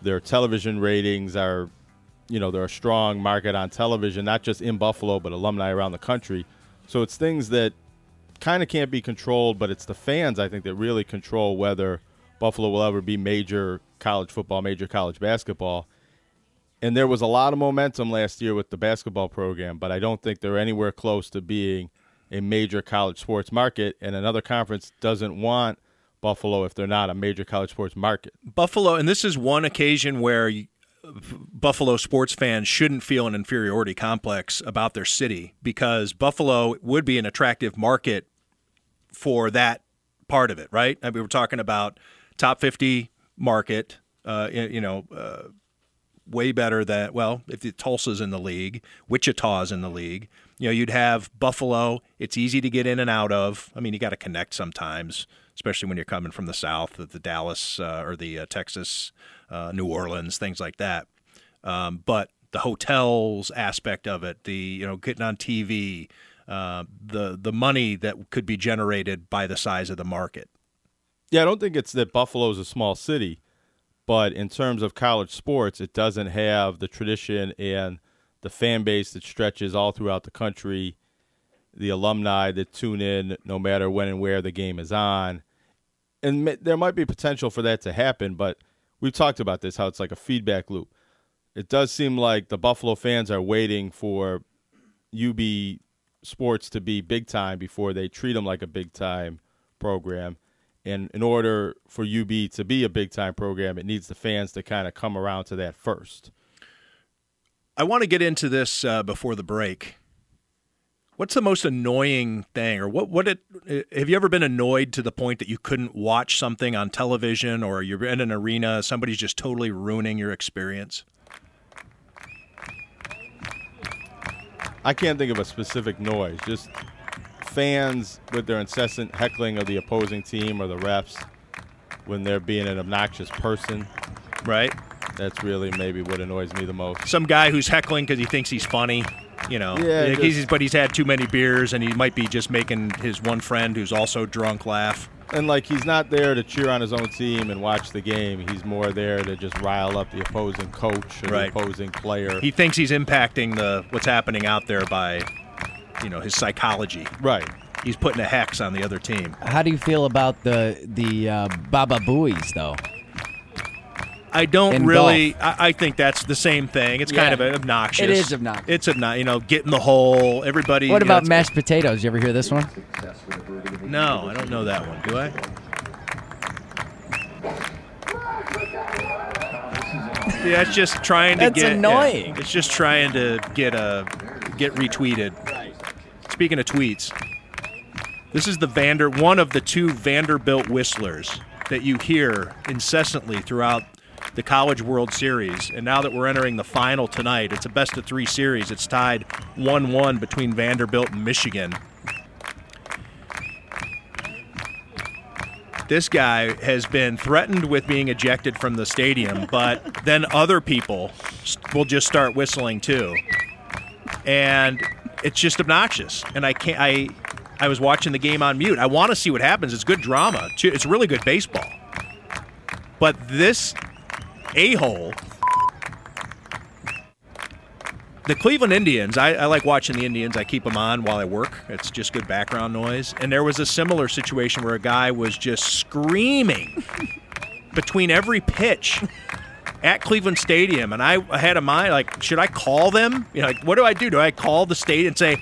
Their television ratings are you know, they're a strong market on television, not just in Buffalo, but alumni around the country. So it's things that kind of can't be controlled, but it's the fans, I think, that really control whether Buffalo will ever be major college football, major college basketball. And there was a lot of momentum last year with the basketball program, but I don't think they're anywhere close to being a major college sports market. And another conference doesn't want Buffalo if they're not a major college sports market. Buffalo, and this is one occasion where Buffalo sports fans shouldn't feel an inferiority complex about their city because Buffalo would be an attractive market for that part of it, right? I mean, we were talking about top 50 market, uh, you you know, uh, way better than, well, if the Tulsa's in the league, Wichita's in the league, you know, you'd have Buffalo. It's easy to get in and out of. I mean, you got to connect sometimes, especially when you're coming from the south, the Dallas uh, or the uh, Texas, uh, New Orleans, things like that. Um, but the hotels aspect of it, the you know getting on TV, uh, the the money that could be generated by the size of the market. Yeah, I don't think it's that Buffalo's a small city, but in terms of college sports, it doesn't have the tradition and the fan base that stretches all throughout the country, the alumni that tune in no matter when and where the game is on. And there might be potential for that to happen, but we've talked about this how it's like a feedback loop. It does seem like the Buffalo fans are waiting for UB sports to be big time before they treat them like a big time program. And in order for UB to be a big time program, it needs the fans to kind of come around to that first. I want to get into this uh, before the break. What's the most annoying thing, or what? What it? Have you ever been annoyed to the point that you couldn't watch something on television, or you're in an arena, somebody's just totally ruining your experience? I can't think of a specific noise. Just fans with their incessant heckling of the opposing team or the refs when they're being an obnoxious person. Right. That's really maybe what annoys me the most. Some guy who's heckling because he thinks he's funny. You know, Yeah, Like, just- he's, but he's had too many beers, and he might be just making his one friend who's also drunk laugh. And like he's not there to cheer on his own team and watch the game. He's more there to just rile up the opposing coach or Right. the opposing player. He thinks he's impacting the what's happening out there by, you know, his psychology. Right. He's putting a hex on the other team. How do you feel about the the uh, Baba Booeys though? I don't really. I, I think that's the same thing. It's kind of obnoxious. It is obnoxious. It's obnoxious. You know, get in the hole. Everybody. What know, about it's- mashed potatoes? You ever hear this one? No, I don't know that one. Do I? Yeah, it's just trying to That's get. yeah, annoying. it's just trying to get a get retweeted. Speaking of tweets, this is the Vander one of the two Vanderbilt whistlers that you hear incessantly throughout the College World Series. And now that we're entering the final tonight, it's a best of three series. It's tied one-one between Vanderbilt and Michigan. this guy has been threatened with being ejected from the stadium, but then other people will just start whistling too, and it's just obnoxious. And I can't. I I was watching the game on mute. I want to see what happens. It's good drama. It's really good baseball. But this a hole. The Cleveland Indians, I, I like watching the Indians. I keep them on while I work. It's just good background noise. And there was a similar situation where a guy was just screaming between every pitch at Cleveland Stadium. And I, had a mind like, should I call them? You know, like, what do I do? Do I call the state and say,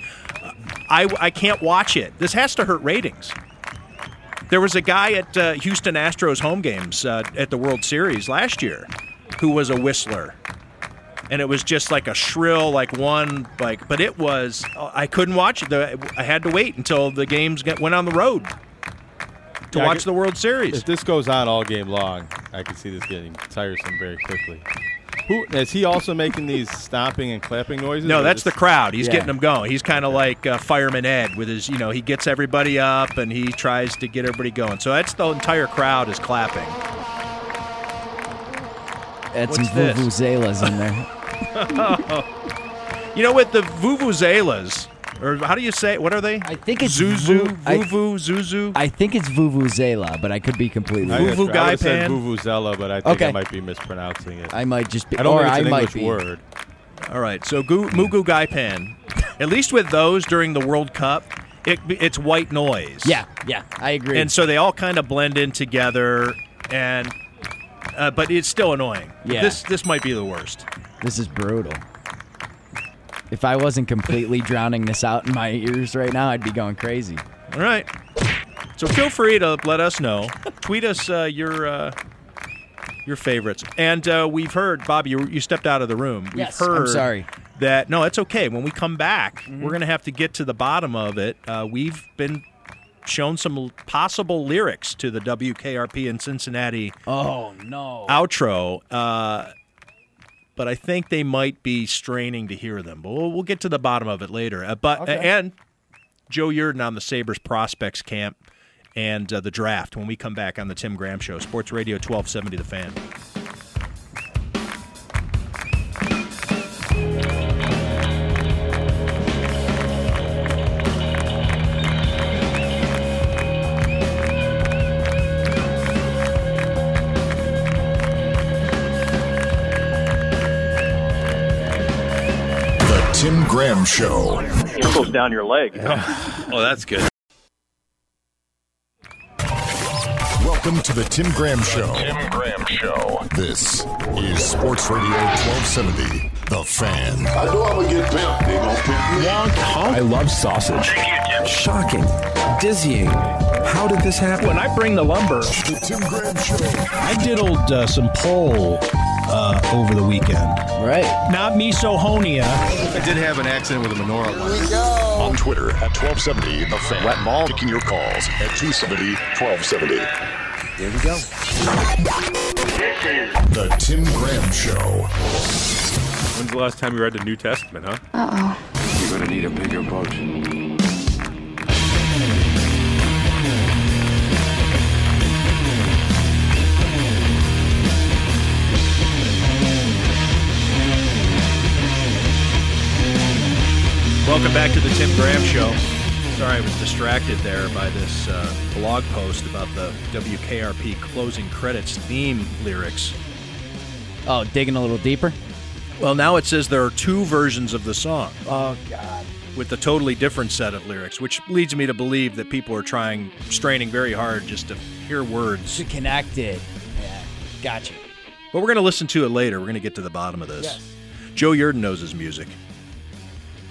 I, I can't watch it? This has to hurt ratings. There was a guy at uh, Houston Astros home games uh, at the World Series last year who was a whistler. And it was just like a shrill, like one, like, but it was, I couldn't watch it. I had to wait until the games get, went on the road to Yeah, watch get- the World Series. If this goes on all game long, I can see this getting tiresome very quickly. Who is he also making these stomping and clapping noises? No, or that's the crowd. He's Yeah. getting them going. He's kind of like uh, Fireman Ed with his, you know, he gets everybody up and he tries to get everybody going. So that's the entire crowd is clapping. Add What's some this? vuvuzelas in there. you know, with the vuvuzelas, or how do you say? What are they? I think it's Zuzu, vu- I- vuvu, zuzu. I think it's vuvuzela, but I could be completely I, wrong. I would've said vuvuzela, but I think I might be mispronouncing it. I might just be, I don't or think it's I an might English be. word. All right, so gu- Mugu Gaipan. At least with those during the World Cup, it, it's white noise. Yeah, yeah, I agree. And so they all kind of blend in together, and uh, but it's still annoying. Yeah. This this might be the worst. This is brutal. If I wasn't completely drowning this out in my ears right now, I'd be going crazy. All right. So feel free to let us know. Tweet us uh, your uh, your favorites. And uh, we've heard, Bobby, you, you stepped out of the room. We've Yes, I'm sorry. That no, it's okay. When we come back, Mm-hmm. we're going to have to get to the bottom of it. Uh, we've been shown some possible lyrics to the WKRP in Cincinnati Oh no! outro. But I think they might be straining to hear them. But we'll, we'll get to the bottom of it later. Uh, but Okay. and Joe Yerdon on the Sabres prospects camp and uh, the draft when we come back on the Tim Graham Show, Sports Radio 1270 The Fan. Tim Graham Show. Trickles down your leg. oh, that's good. Welcome to the Tim Graham Show. Tim Graham Show. This is Sports Radio 1270. The Fan. I know I'm gonna get pimped. They gonna pimp I love sausage. Shocking. Dizzying. How did this happen? When I bring the lumber, The Tim Graham Show. I diddled uh, some pole uh, over the weekend. Right. Not misophonia. I did have an accident with a menorah once. On Twitter at 1270 The Fan. Wet Mall taking your calls at 270 1270. There we go. The Tim Graham Show. When's the last time you read the New Testament, huh? Uh oh. You're gonna need a bigger boat. Welcome back to the Tim Graham Show. Sorry, I was distracted there by this uh, blog post about the WKRP closing credits theme lyrics. Oh, digging a little deeper. Well, now it says there are two versions of the song Oh God. with a totally different set of lyrics, which leads me to believe that people are trying, straining very hard just to hear words. To connect it. Yeah. Gotcha. But we're going to listen to it later. We're going to get to the bottom of this. Yes. Joe Yerdon knows his music.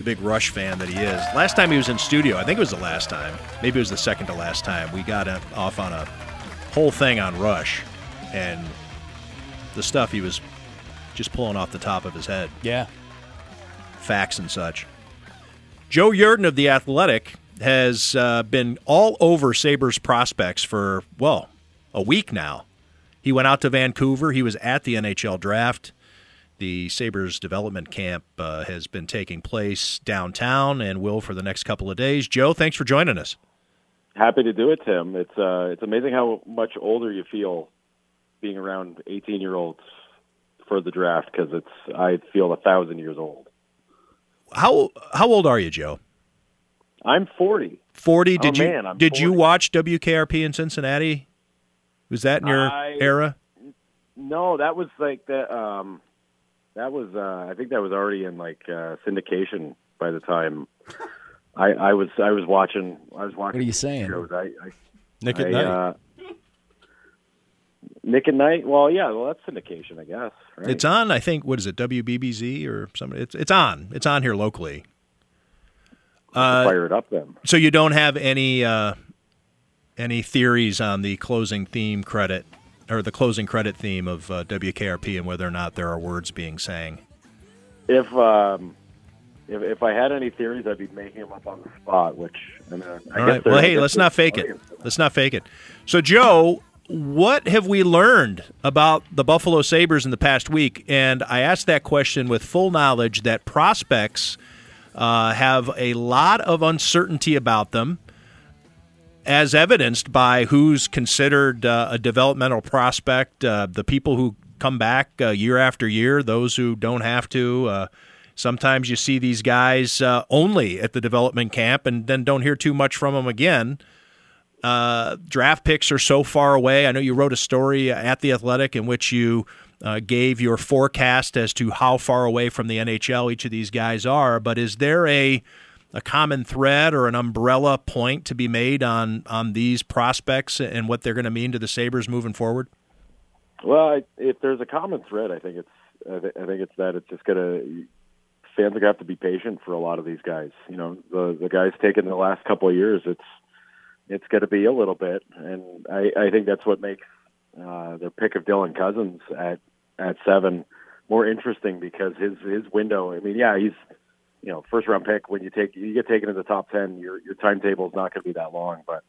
The big Rush fan that he is. Last time he was in studio, I think it was the last time. Maybe it was the second to last time. We got off on a whole thing on Rush and the stuff he was just pulling off the top of his head. Yeah. Facts and such. Joe Yerdon of The Athletic has uh, been all over Sabres prospects for, well, a week now. He went out to Vancouver. He was at the NHL draft. The Sabres development camp uh, has been taking place downtown and will for the next couple of days. Joe, thanks for joining us. Happy to do it, Tim. It's uh, it's amazing how much older you feel being around 18 year olds for the draft because it's I feel a thousand years old. How how old are you, Joe? I'm 40. 40. Did oh, you man, did 40. you watch WKRP in Cincinnati? Was that in your I- era? No, that was like the um, that was uh, I think that was already in like uh, syndication by the time I, I was I was watching I was watching. What are you saying? Shows. I, I Nick at I, Night. Uh, Nick at Night. Well, yeah, well that's syndication, I guess. Right? It's on. I think what is it? WBBZ or something? It's it's on. It's on here locally. Uh, fire it up then. So you don't have any uh, any theories on the closing theme credit or the closing credit theme of uh, WKRP and whether or not there are words being sang. If um, if if I had any theories, I'd be making them up on the spot. Which I mean, I All right. Well, hey, let's not fake it. audience for that. Let's not fake it. So, Joe, what have we learned about the Buffalo Sabres in the past week? And I asked that question with full knowledge that prospects uh, have a lot of uncertainty about them, as evidenced by who's considered uh, a developmental prospect, uh, the people who come back uh, year after year, those who don't have to. Uh, sometimes you see these guys uh, only at the development camp and then don't hear too much from them again. Uh, draft picks are so far away. I know you wrote a story at the Athletic in which you gave your forecast as to how far away from the NHL each of these guys are. But is there a a common thread or an umbrella point to be made on on these prospects and what they're going to mean to the Sabres moving forward? Well, I, if there's a common thread, I think it's I, th- I think it's that it's just gonna fans are gonna have to be patient for a lot of these guys. You know, the the guys taken the last couple of years, it's it's going to be a little bit, and I, I think that's what makes uh, their pick of Dylan Cozens at at seven more interesting because his his window. I mean, yeah, he's you know first round pick. When you take you get taken in the top ten, your your timetable is not going to be that long, but.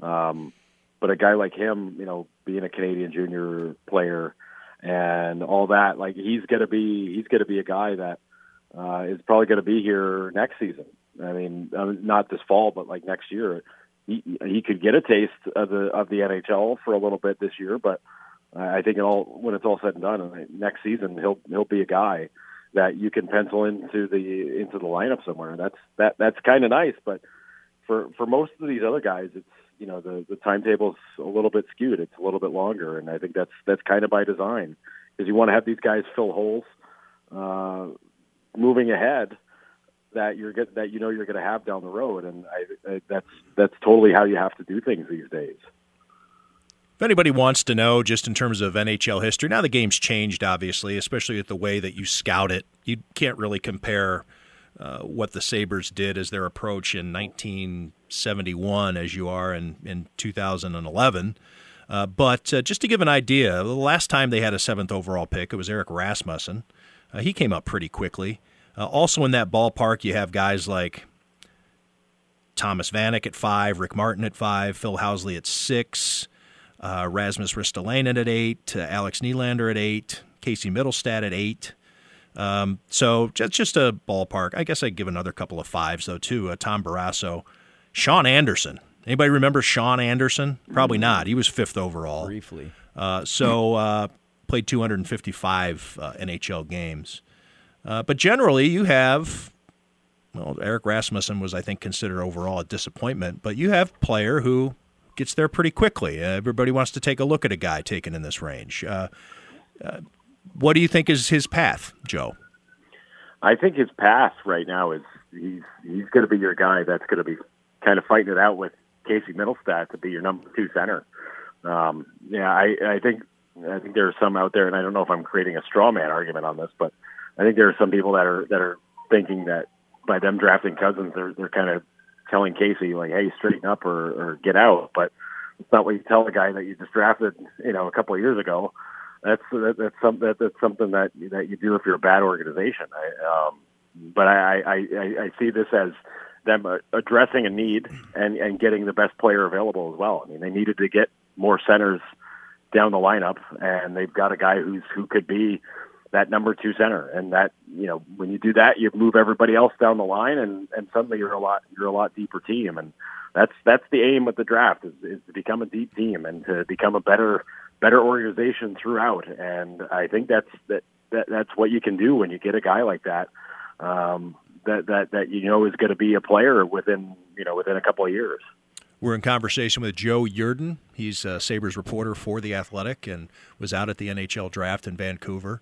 Um, but a guy like him, you know, being a Canadian junior player and all that, like he's gonna be he's gonna be a guy that uh, is probably gonna be here next season. I mean, uh, not this fall, but like next year, he he could get a taste of the of the NHL for a little bit this year. But I think it all when it's all said and done, uh, next season he'll he'll be a guy that you can pencil into the into the lineup somewhere. That's that that's kind of nice, but for for most of these other guys, it's you know the the timetable's a little bit skewed. It's a little bit longer, and I think that's that's kind of by design because you want to have these guys fill holes uh, moving ahead that you're get that you know you're going to have down the road, and I, I, that's that's totally how you have to do things these days. If anybody wants to know, just in terms of NHL history, now the game's changed, obviously, especially with the way that you scout it. You can't really compare uh, what the Sabres did as their approach in 1971 as you are in, in 2011. Uh, but uh, just to give an idea, the last time they had a seventh overall pick, it was Erik Rasmussen. Uh, he came up pretty quickly. Uh, also in that ballpark, you have guys like Thomas Vanek at five, Rick Martin at five, Phil Housley at six, uh, Rasmus Ristolainen at eight, uh, Alex Nylander at eight, Casey Mittelstadt at eight. Um, so just just a ballpark. I guess I'd give another couple of fives though too. Uh, Tom Barrasso, Shawn Anderson. Anybody remember Shawn Anderson? Probably not. He was fifth overall. Briefly. Uh, so uh, played 255 uh, NHL games. Uh, but generally, you have well, Erik Rasmussen was, I think, considered overall a disappointment. But you have player who gets there pretty quickly. everybody wants to take a look at a guy taken in this range. Uh, uh, what do you think is his path, Joe? I think his path right now is he's he's going to be your guy that's going to be kind of fighting it out with Casey Mittelstadt to be your number two center. Um, yeah, I, I think I think there are some out there, and I don't know if I'm creating a straw man argument on this, but I think there are some people that are that are thinking that by them drafting Cozens, they're they're kind of telling Casey like, "Hey, straighten up or, or get out." But it's not what you tell a guy that you just drafted, you know, a couple of years ago that's that, that's something that, that's something that that you do if you're a bad organization. I, um, but I, I, I, I see this as them addressing a need and and getting the best player available as well. I mean, they needed to get more centers down the lineup, and they've got a guy who's who could be that number two center. And that you know, when you do that, you move everybody else down the line, and and suddenly you're a lot you're a lot deeper team. And that's that's the aim of the draft is, is to become a deep team and to become a better better organization throughout. And I think that's that, that that's what you can do when you get a guy like that. Um, that that that you know is going to be a player within you know within a couple of years. We're in conversation with Joe Yerdon. He's a Sabres reporter for The Athletic and was out at the NHL draft in Vancouver.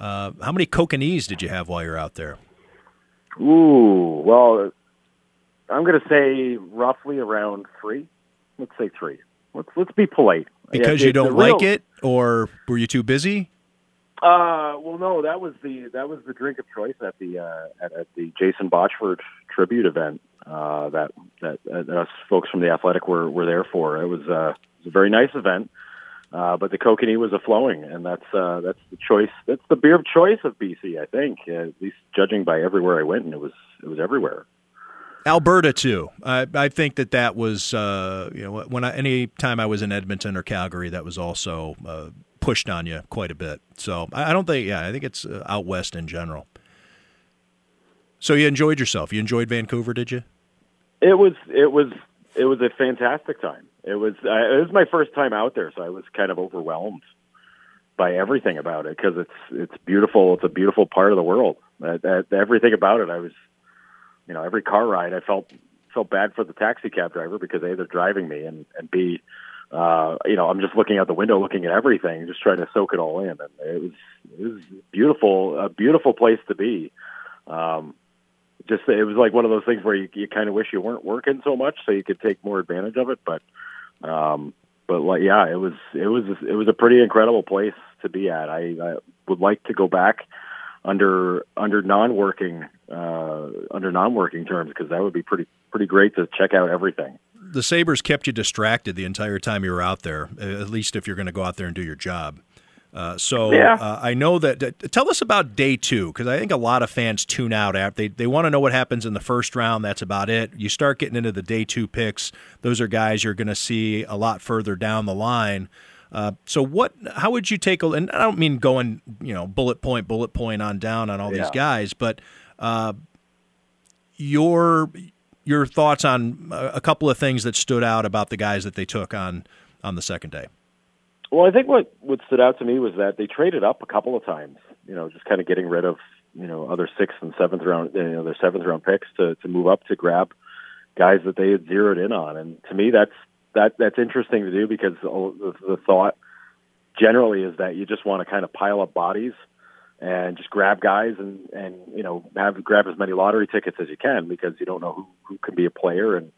Uh, how many Kokanees did you have while you're out there? Ooh, well, I'm going to say roughly around three. Let's say three. Let's let's be polite. Because yeah, you don't like it, or were you too busy? Uh, well, no, that was the that was the drink of choice at the uh, at, at the Jason Botchford tribute event uh, that that, that us folks from the Athletic were were there for. It was, uh, it was a very nice event, uh, but the kokanee was a flowing, and that's uh, that's the choice. That's the beer of choice of BC, I think. Uh, at least judging by everywhere I went, and it was it was everywhere. Alberta too. I, I think that that was uh, you know when I, any time I was in Edmonton or Calgary, that was also uh, pushed on you quite a bit. So I, I don't think yeah, I think it's uh, out west in general. So you enjoyed yourself. You enjoyed Vancouver, did you? It was it was it was a fantastic time. It was uh, it was my first time out there, so I was kind of overwhelmed by everything about it because it's it's beautiful. It's a beautiful part of the world. Uh, everything about it, I was you know, every car ride, I felt felt bad for the taxi cab driver because a they're driving me, and and b, uh, you know, I'm just looking out the window, looking at everything, just trying to soak it all in, and it was it was beautiful, a beautiful place to be. Um, just it was like one of those things where you, you kind of wish you weren't working so much so you could take more advantage of it, but um, but like yeah, it was it was it was a pretty incredible place to be at. I, I would like to go back under under non-working uh, under non-working terms because that would be pretty pretty great to check out everything. The Sabres kept you distracted the entire time you were out there, at least if you're going to go out there and do your job. Uh, so yeah. uh, I know that. Uh, tell us about day two because I think a lot of fans tune out after they they want to know what happens in the first round. That's about it. You start getting into the day two picks; those are guys you're going to see a lot further down the line. Uh, so what? How would you take a? And I don't mean going, you know, bullet point, bullet point on down on all yeah. these guys, but uh, your your thoughts on a couple of things that stood out about the guys that they took on on the second day. Well, I think what what stood out to me was that they traded up a couple of times. You know, just kind of getting rid of you know other sixth and seventh round, you know, their seventh round picks to to move up to grab guys that they had zeroed in on. And to me, that's that that's interesting to do because the, the thought generally is that you just want to kind of pile up bodies and just grab guys and and you know have grab as many lottery tickets as you can because you don't know who who can be a player and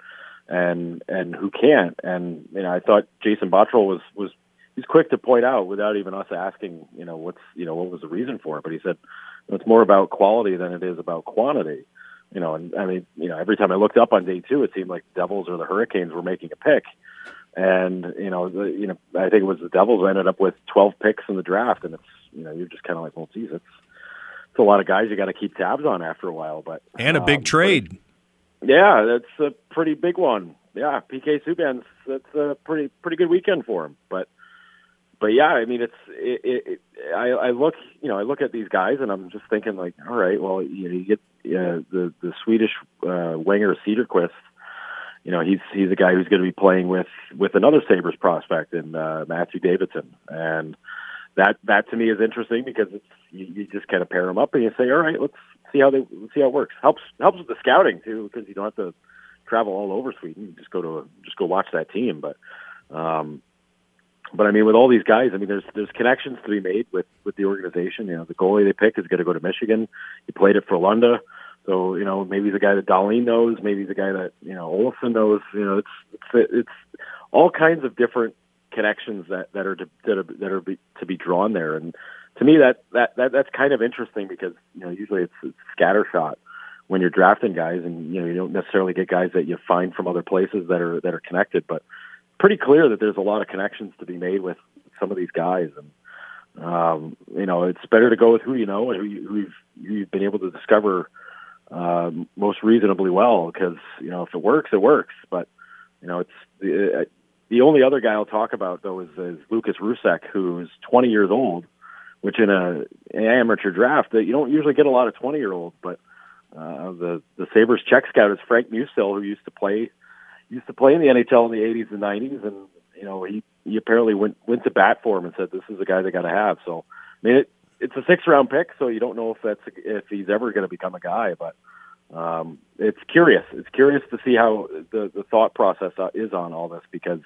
and and who can't and you know I thought Jason Botterill was was he's quick to point out without even us asking you know what's you know what was the reason for it but he said it's more about quality than it is about quantity You know, and I mean, you know, every time I looked up on day two, it seemed like the Devils or the Hurricanes were making a pick. And you know, the, you know, I think it was the Devils who ended up with 12 picks in the draft, and it's you know, you're just kind of like, well, geez, it's it's a lot of guys you got to keep tabs on after a while. But And a big um, trade. yeah, that's a pretty big one. Yeah, PK Subban's that's a pretty pretty good weekend for him. But but yeah, I mean, it's it, it, it, I I look you know I look at these guys and I'm just thinking like, all right, well you know you get uh, the the Swedish uh, winger Cederqvist. You know he's he's a guy who's going to be playing with with another Sabres prospect in uh, Matthew Davidson, and that that to me is interesting because it's you, you just kind of pair them up and you say, all right, let's see how they let's see how it works. Helps helps with the scouting too because you don't have to travel all over Sweden. You just go to a, just go watch that team. But um, but I mean, with all these guys, I mean, there's there's connections to be made with with the organization. You know, the goalie they pick is going to go to Michigan. He played at Frölunda, so you know maybe he's the guy that Dahlin knows, maybe he's the guy that you know Olofsson knows. You know, it's it's it's all kinds of different connections that that are to, that are that are be, to be drawn there. And to me, that that that that's kind of interesting because you know usually it's, it's scattershot when you're drafting guys, and you know you don't necessarily get guys that you find from other places that are that are connected, but pretty clear that there's a lot of connections to be made with some of these guys, and um, you know it's better to go with who you know and who, you, who you've, you've been able to discover um, most reasonably well. Because you know if it works, it works. But you know it's the, the only other guy I'll talk about though is, is Lukas Rousek, who's 20 years old, which in a an amateur draft that you don't usually get a lot of 20 year olds, but uh, the the Sabres Czech scout is Frank Musil, who used to play used to play in the NHL in the 80s and 90s, and you know he he apparently went went to bat for him and said this is the guy they got to have. So I mean it, it's a six round pick, so you don't know if that's if he's ever going to become a guy, but um, it's curious. It's curious to see how the the thought process uh, is on all this because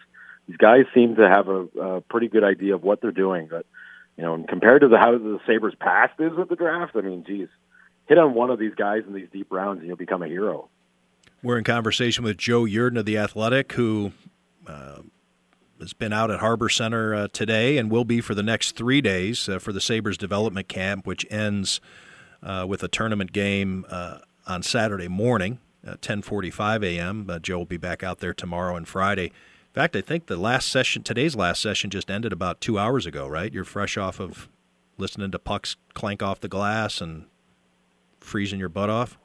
these guys seem to have a, a pretty good idea of what they're doing, but you know, and compared to the how the Sabres past is with the draft, I mean, geez, hit on one of these guys in these deep rounds and you'll become a hero. We're in conversation with Joe Yerdon of The Athletic, who uh, has been out at Harbor Center uh, today and will be for the next three days uh, for the Sabres development camp, which ends uh, with a tournament game uh, on Saturday morning, 10:45 a.m. Uh, Joe will be back out there tomorrow and Friday. In fact, I think the last session, today's last session, just ended about two hours ago. Right? You're fresh off of listening to pucks clank off the glass and freezing your butt off.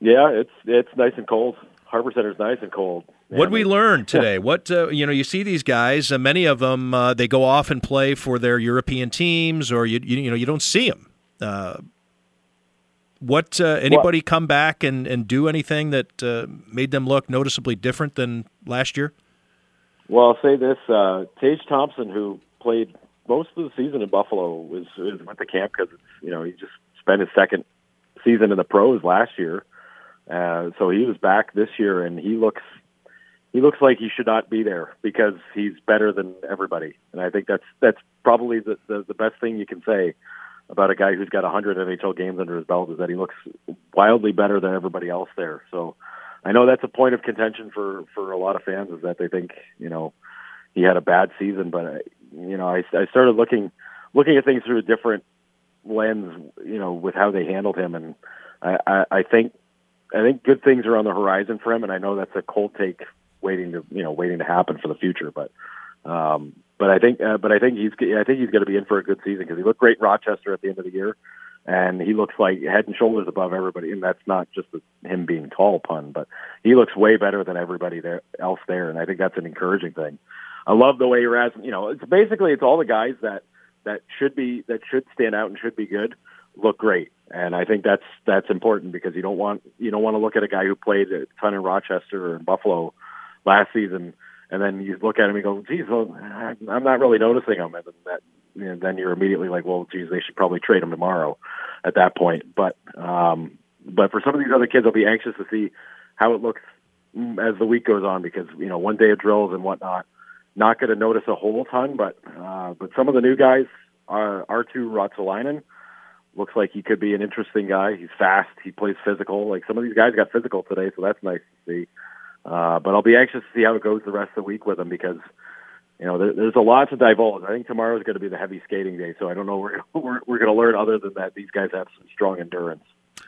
Yeah, it's it's nice and cold. Harbor Center's nice and cold. What we learn today? What uh, you know, you see these guys. Uh, many of them uh, they go off and play for their European teams, or you you, you know you don't see them. Uh, what uh, anybody come back and, and do anything that uh, made them look noticeably different than last year? Well, I'll say this: uh, Tage Thompson, who played most of the season in Buffalo, was, was went to camp because you know he just spent his second season in the pros last year. Uh, so he was back this year, and he looks he looks like he should not be there because he's better than everybody. And I think that's that's probably the the, the best thing you can say about a guy who's got 100 NHL games under his belt is that he looks wildly better than everybody else there. So I know that's a point of contention for for a lot of fans is that they think you know he had a bad season, but I, you know I, I started looking looking at things through a different lens, you know, with how they handled him, and I, I, I think I think good things are on the horizon for him, and I know that's a cold take waiting to you know waiting to happen for the future, but um, but I think uh, but I think he's I think he's going to be in for a good season because he looked great in Rochester at the end of the year, and he looks like head and shoulders above everybody, and that's not just the, him being tall pun, but he looks way better than everybody there else there, and I think that's an encouraging thing. I love the way Erasmus, you know, it's basically it's all the guys that that should be that should stand out and should be good look great. And I think that's that's important because you don't want you don't want to look at a guy who played a ton in Rochester or in Buffalo last season, and then you look at him and go, "Geez, well, I'm not really noticing him." And that, know, then you're immediately like, "Well, geez, they should probably trade him tomorrow." At that point, but um, but for some of these other kids, I'll be anxious to see how it looks as the week goes on because you know one day of drills and whatnot. Not going to notice a whole ton, but uh, but some of the new guys, uh, Arttu Ruotsalainen, looks like he could be an interesting guy. He's fast. He plays physical. Like some of these guys got physical today, so that's nice to see. Uh, but I'll be anxious to see how it goes the rest of the week with him because you know there, there's a lot to divulge. I think tomorrow is going to be the heavy skating day, so I don't know we're we're, we're going to learn other than that these guys have some strong endurance.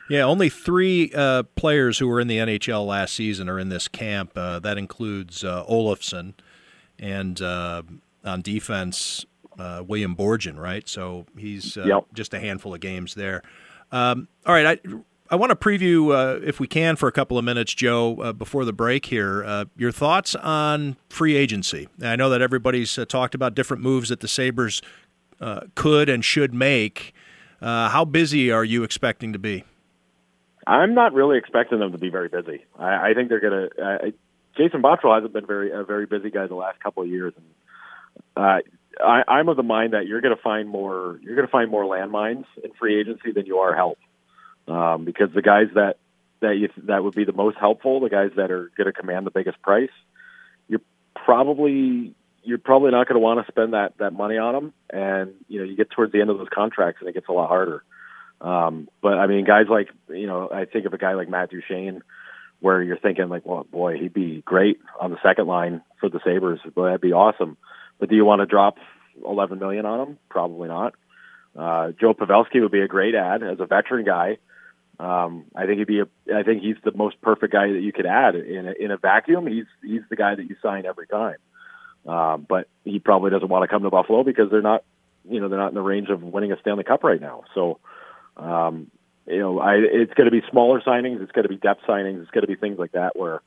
Yeah, only three uh, players who were in the NHL last season are in this camp. Uh, that includes uh, Olofsson and uh, on defense, uh, William Borgen, right? So he's uh, Yep. just a handful of games there. Um, all right, I, I want to preview, uh, if we can, for a couple of minutes, Joe, uh, before the break here. Uh, your thoughts on free agency? I know that everybody's uh, talked about different moves that the Sabres uh, could and should make. Uh, how busy are you expecting to be? I'm not really expecting them to be very busy. I, I think they're going to. Jason Botterill hasn't been very a very busy guy the last couple of years, and uh, I, I'm of the mind that you're going to find more. You're going to find more landmines in free agency than you are help, um, because the guys that that you, that would be the most helpful, the guys that are going to command the biggest price, you're probably you're probably not going to want to spend that that money on them, and you know you get towards the end of those contracts and it gets a lot harder. Um, but I mean, guys like you know, I think of a guy like Matt Duchene, where you're thinking like, well, boy, he'd be great on the second line for the Sabres. Boy, that'd be awesome. But do you want to drop 11 million on him? Probably not. Uh, Joe Pavelski would be a great add as a veteran guy. Um, I think he'd be a, I think he's the most perfect guy that you could add in a, in a vacuum. He's he's the guy that you sign every time. Um, but he probably doesn't want to come to Buffalo because they're not, you know, they're not in the range of winning a Stanley Cup right now. So, um, you know, I, it's going to be smaller signings. It's going to be depth signings. It's going to be things like that where,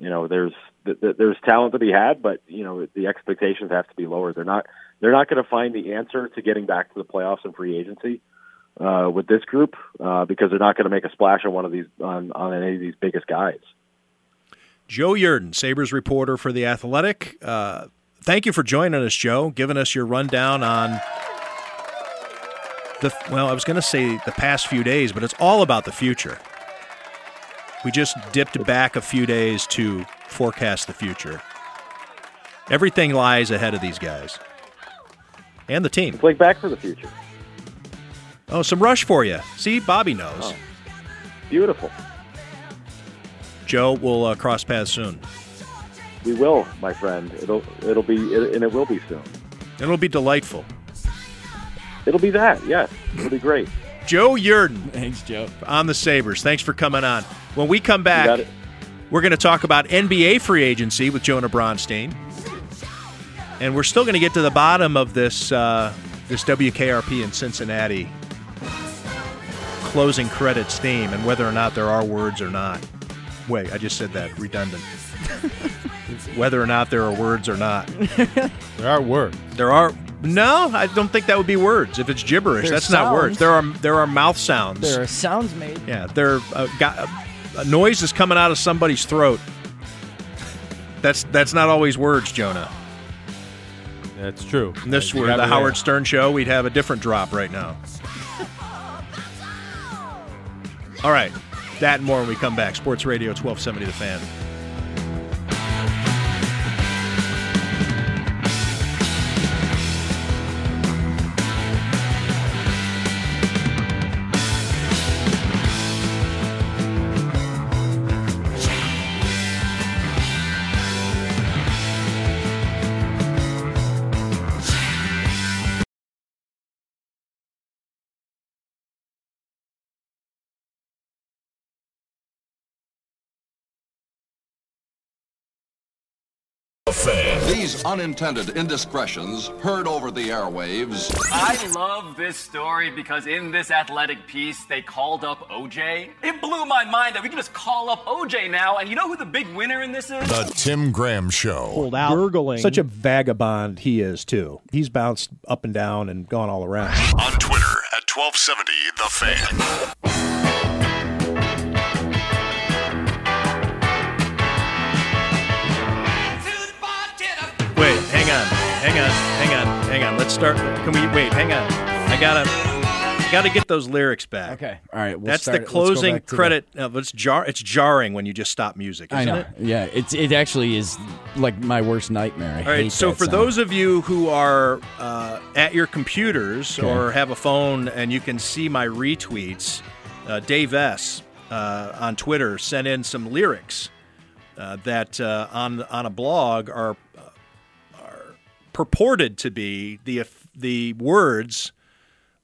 you know, there's th- th- there's talent to be had, but you know, the expectations have to be lower. They're not they're not going to find the answer to getting back to the playoffs and free agency uh, with this group uh, because they're not going to make a splash on one of these on, on any of these biggest guys. Joe Yerdon, Sabres reporter for The Athletic. Uh, thank you for joining us, Joe, giving us your rundown on the, well, I was going to say the past few days, but it's all about the future. We just dipped back a few days to forecast the future. Everything lies ahead of these guys and the team. It's like Back for the Future. Oh, some rush for you. See, Bobby knows. Oh, beautiful. Joe, we'll uh, cross paths soon. We will, my friend. It'll it'll be and it will be soon. It'll be delightful. It'll be that. Yes, it'll be great. Joe Yerdon. Thanks, Joe. On the Sabres. Thanks for coming on. When we come back, we're going to talk about NBA free agency with Jonah Bronstein. And we're still going to get to the bottom of this uh, this WKRP in Cincinnati closing credits theme and whether or not there are words or not. Wait, I just said that redundant. whether or not there are words or not. There are words. There are no, I don't think that would be words. If it's gibberish, There are that's not words. There are there are mouth sounds. There are sounds made. Yeah, there uh, got, a noise is coming out of somebody's throat. That's that's not always words, Jonah. That's true. And this You were the Howard there. Stern show, we'd have a different drop right now. All right, that and more when we come back. Sports Radio 1270 The Fan. Unintended indiscretions heard over the airwaves. I love this story because in this athletic piece, they called up OJ. It blew my mind that we can just call up OJ now, and you know who the big winner in this is? The Tim Graham Show. pulled out. Gurgling. Such a vagabond he is too. He's bounced up and down and gone all around. On Twitter at 1270 The Fan. Hang on, hang on, hang on. Let's start. Can we wait? Hang on. I gotta, gotta get those lyrics back. Okay, all right. We'll That's start the it. Let's go closing back to the- credit. uh, it's jar. It's jarring when you just stop music. I Isn't know. it? Yeah, it's it actually is like my worst nightmare. I All right. hate So that for sound. those of you who are uh, at your computers Okay. or have a phone and you can see my retweets, uh, Dave S. Uh, on Twitter sent in some lyrics uh, that uh, on on a blog are are purported to be the the words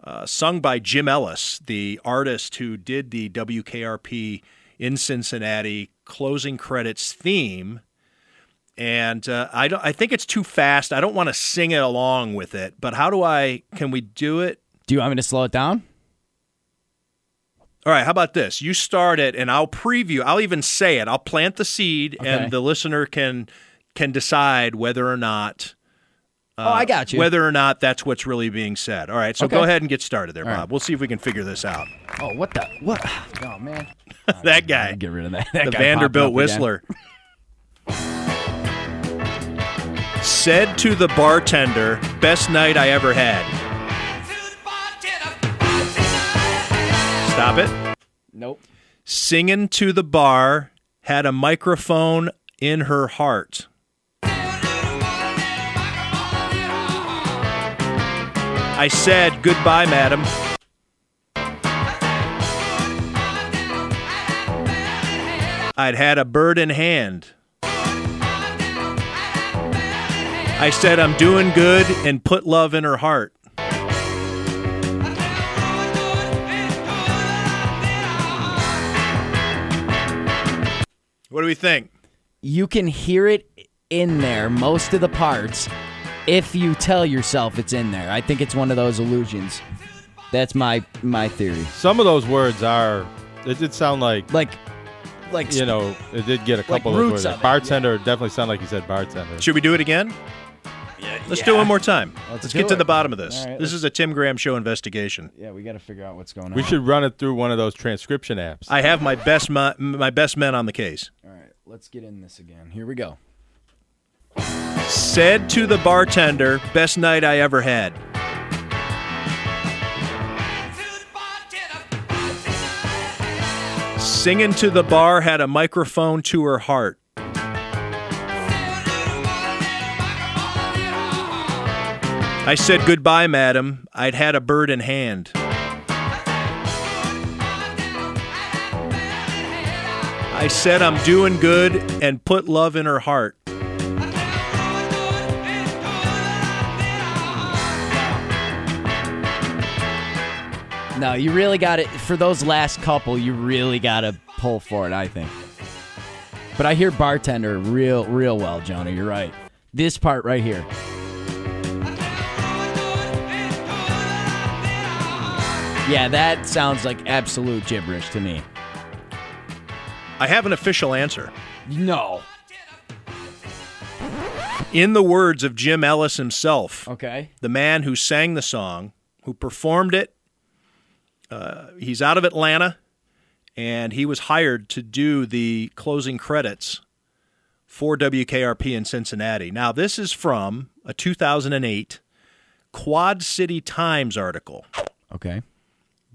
uh, sung by Jim Ellis, the artist who did the WKRP in Cincinnati closing credits theme. And uh, I don't. I think it's too fast. I don't want to sing it along with it. But how do I? Can we do it? Do you want me to slow it down? All right, how about this? You start it, and I'll preview. I'll even say it. I'll plant the seed, Okay. and the listener can can decide whether or not. Uh, Oh, I got you. Whether or not that's what's really being said. All right, so Okay. go ahead and get started there, All right. Bob. We'll see if we can figure this out. Oh, what the what? Oh man, that guy. Get rid of that. that the Vanderbilt Whistler. Said to the bartender, "Best night I ever had." Stop it. Nope. Singing to the bar, had a microphone in her heart. I said, Goodbye, madam. I'd had a bird in hand. I said, I'm doing good and put love in her heart. What do we think? You can hear it in there, most of the parts, if you tell yourself it's in there. I think it's one of those illusions. That's my my theory. Some of those words are. It did sound like like like you know. It did get a couple of roots those words. of it, bartender definitely sounded like you said bartender. Should we do it again? Yeah, Let's do it one more time. Let's Let's, do get to it. the bottom of this. All right, this let's- is a Tim Graham show investigation. Yeah, we got to figure out what's going on. We should run it through one of those transcription apps. I have my best my, my best men on the case. All right, let's get in this again. Here we go. Said to the bartender, "Best night I ever had." Singing to the bar had a microphone to her heart. I said goodbye, madam. I'd had a bird in hand. I said I'm doing good and put love in her heart. No, you really got it for those last couple. You really got to pull for it. I think. But I hear bartender real, real well, Jonah. You're right. This part right here. Yeah, that sounds like absolute gibberish to me. I have an official answer. No. In the words of Jim Ellis himself, Okay. the man who sang the song, who performed it, uh, he's out of Atlanta, and he was hired to do the closing credits for WKRP in Cincinnati. Now, this is from a 2008 Quad City Times article. Okay.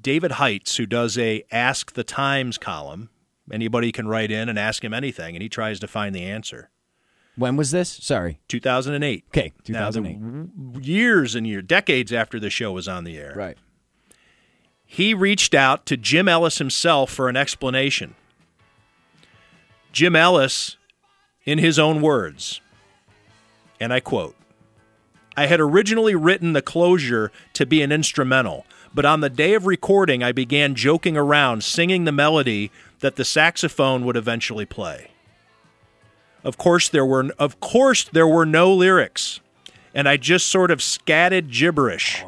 David Heitz, who does a Ask the Times column, anybody can write in and ask him anything, and he tries to find the answer. When was this? Sorry. 2008. Okay, Now, the 2008. years and years, decades after the show was on the air. Right. He reached out to Jim Ellis himself for an explanation. Jim Ellis, in his own words, and I quote I had originally written the closure to be an instrumental, but on the day of recording, I began joking around, singing the melody that the saxophone would eventually play. Of course, there were of course there were no lyrics, and I just sort of scatted gibberish.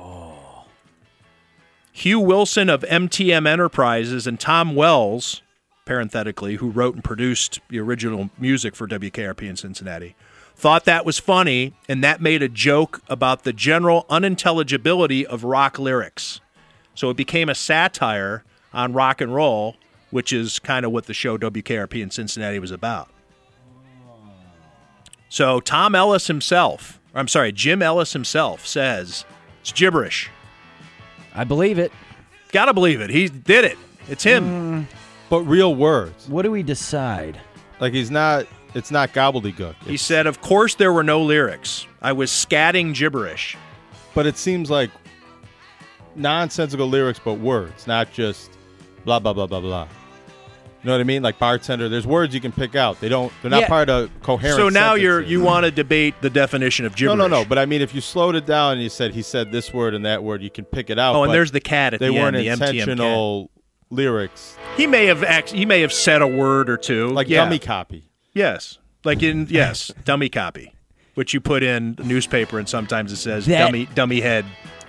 Hugh Wilson of MTM Enterprises and Tom Wells, parenthetically, who wrote and produced the original music for WKRP in Cincinnati, thought that was funny, and that made a joke about the general unintelligibility of rock lyrics. So it became a satire on rock and roll, which is kind of what the show WKRP in Cincinnati was about. So Tom Ellis himself, I'm sorry, Jim Ellis himself says it's gibberish. I believe it. Gotta believe it. He did it. It's him. Mm. But real words. What do we decide? Like he's not. It's not gobbledygook. He said, Of course, there were no lyrics. I was scatting gibberish. But it seems like nonsensical lyrics, but words, not just blah blah blah blah blah. You know what I mean? Like bartender, there's words you can pick out. They don't. They're not Yeah. part of coherent. So now you're sentences. you want to debate the definition of No, gibberish. no, no. no. But I mean, if you slowed it down and you said he said this word and that word, you can pick it out. Oh, and there's the cat at they the weren't end, the MTM intentional lyrics. He may have act, he may have said a word or two, Like yeah. dummy copy. Yes, like in yes, dummy copy, which you put in the newspaper, and sometimes it says That- dummy dummy head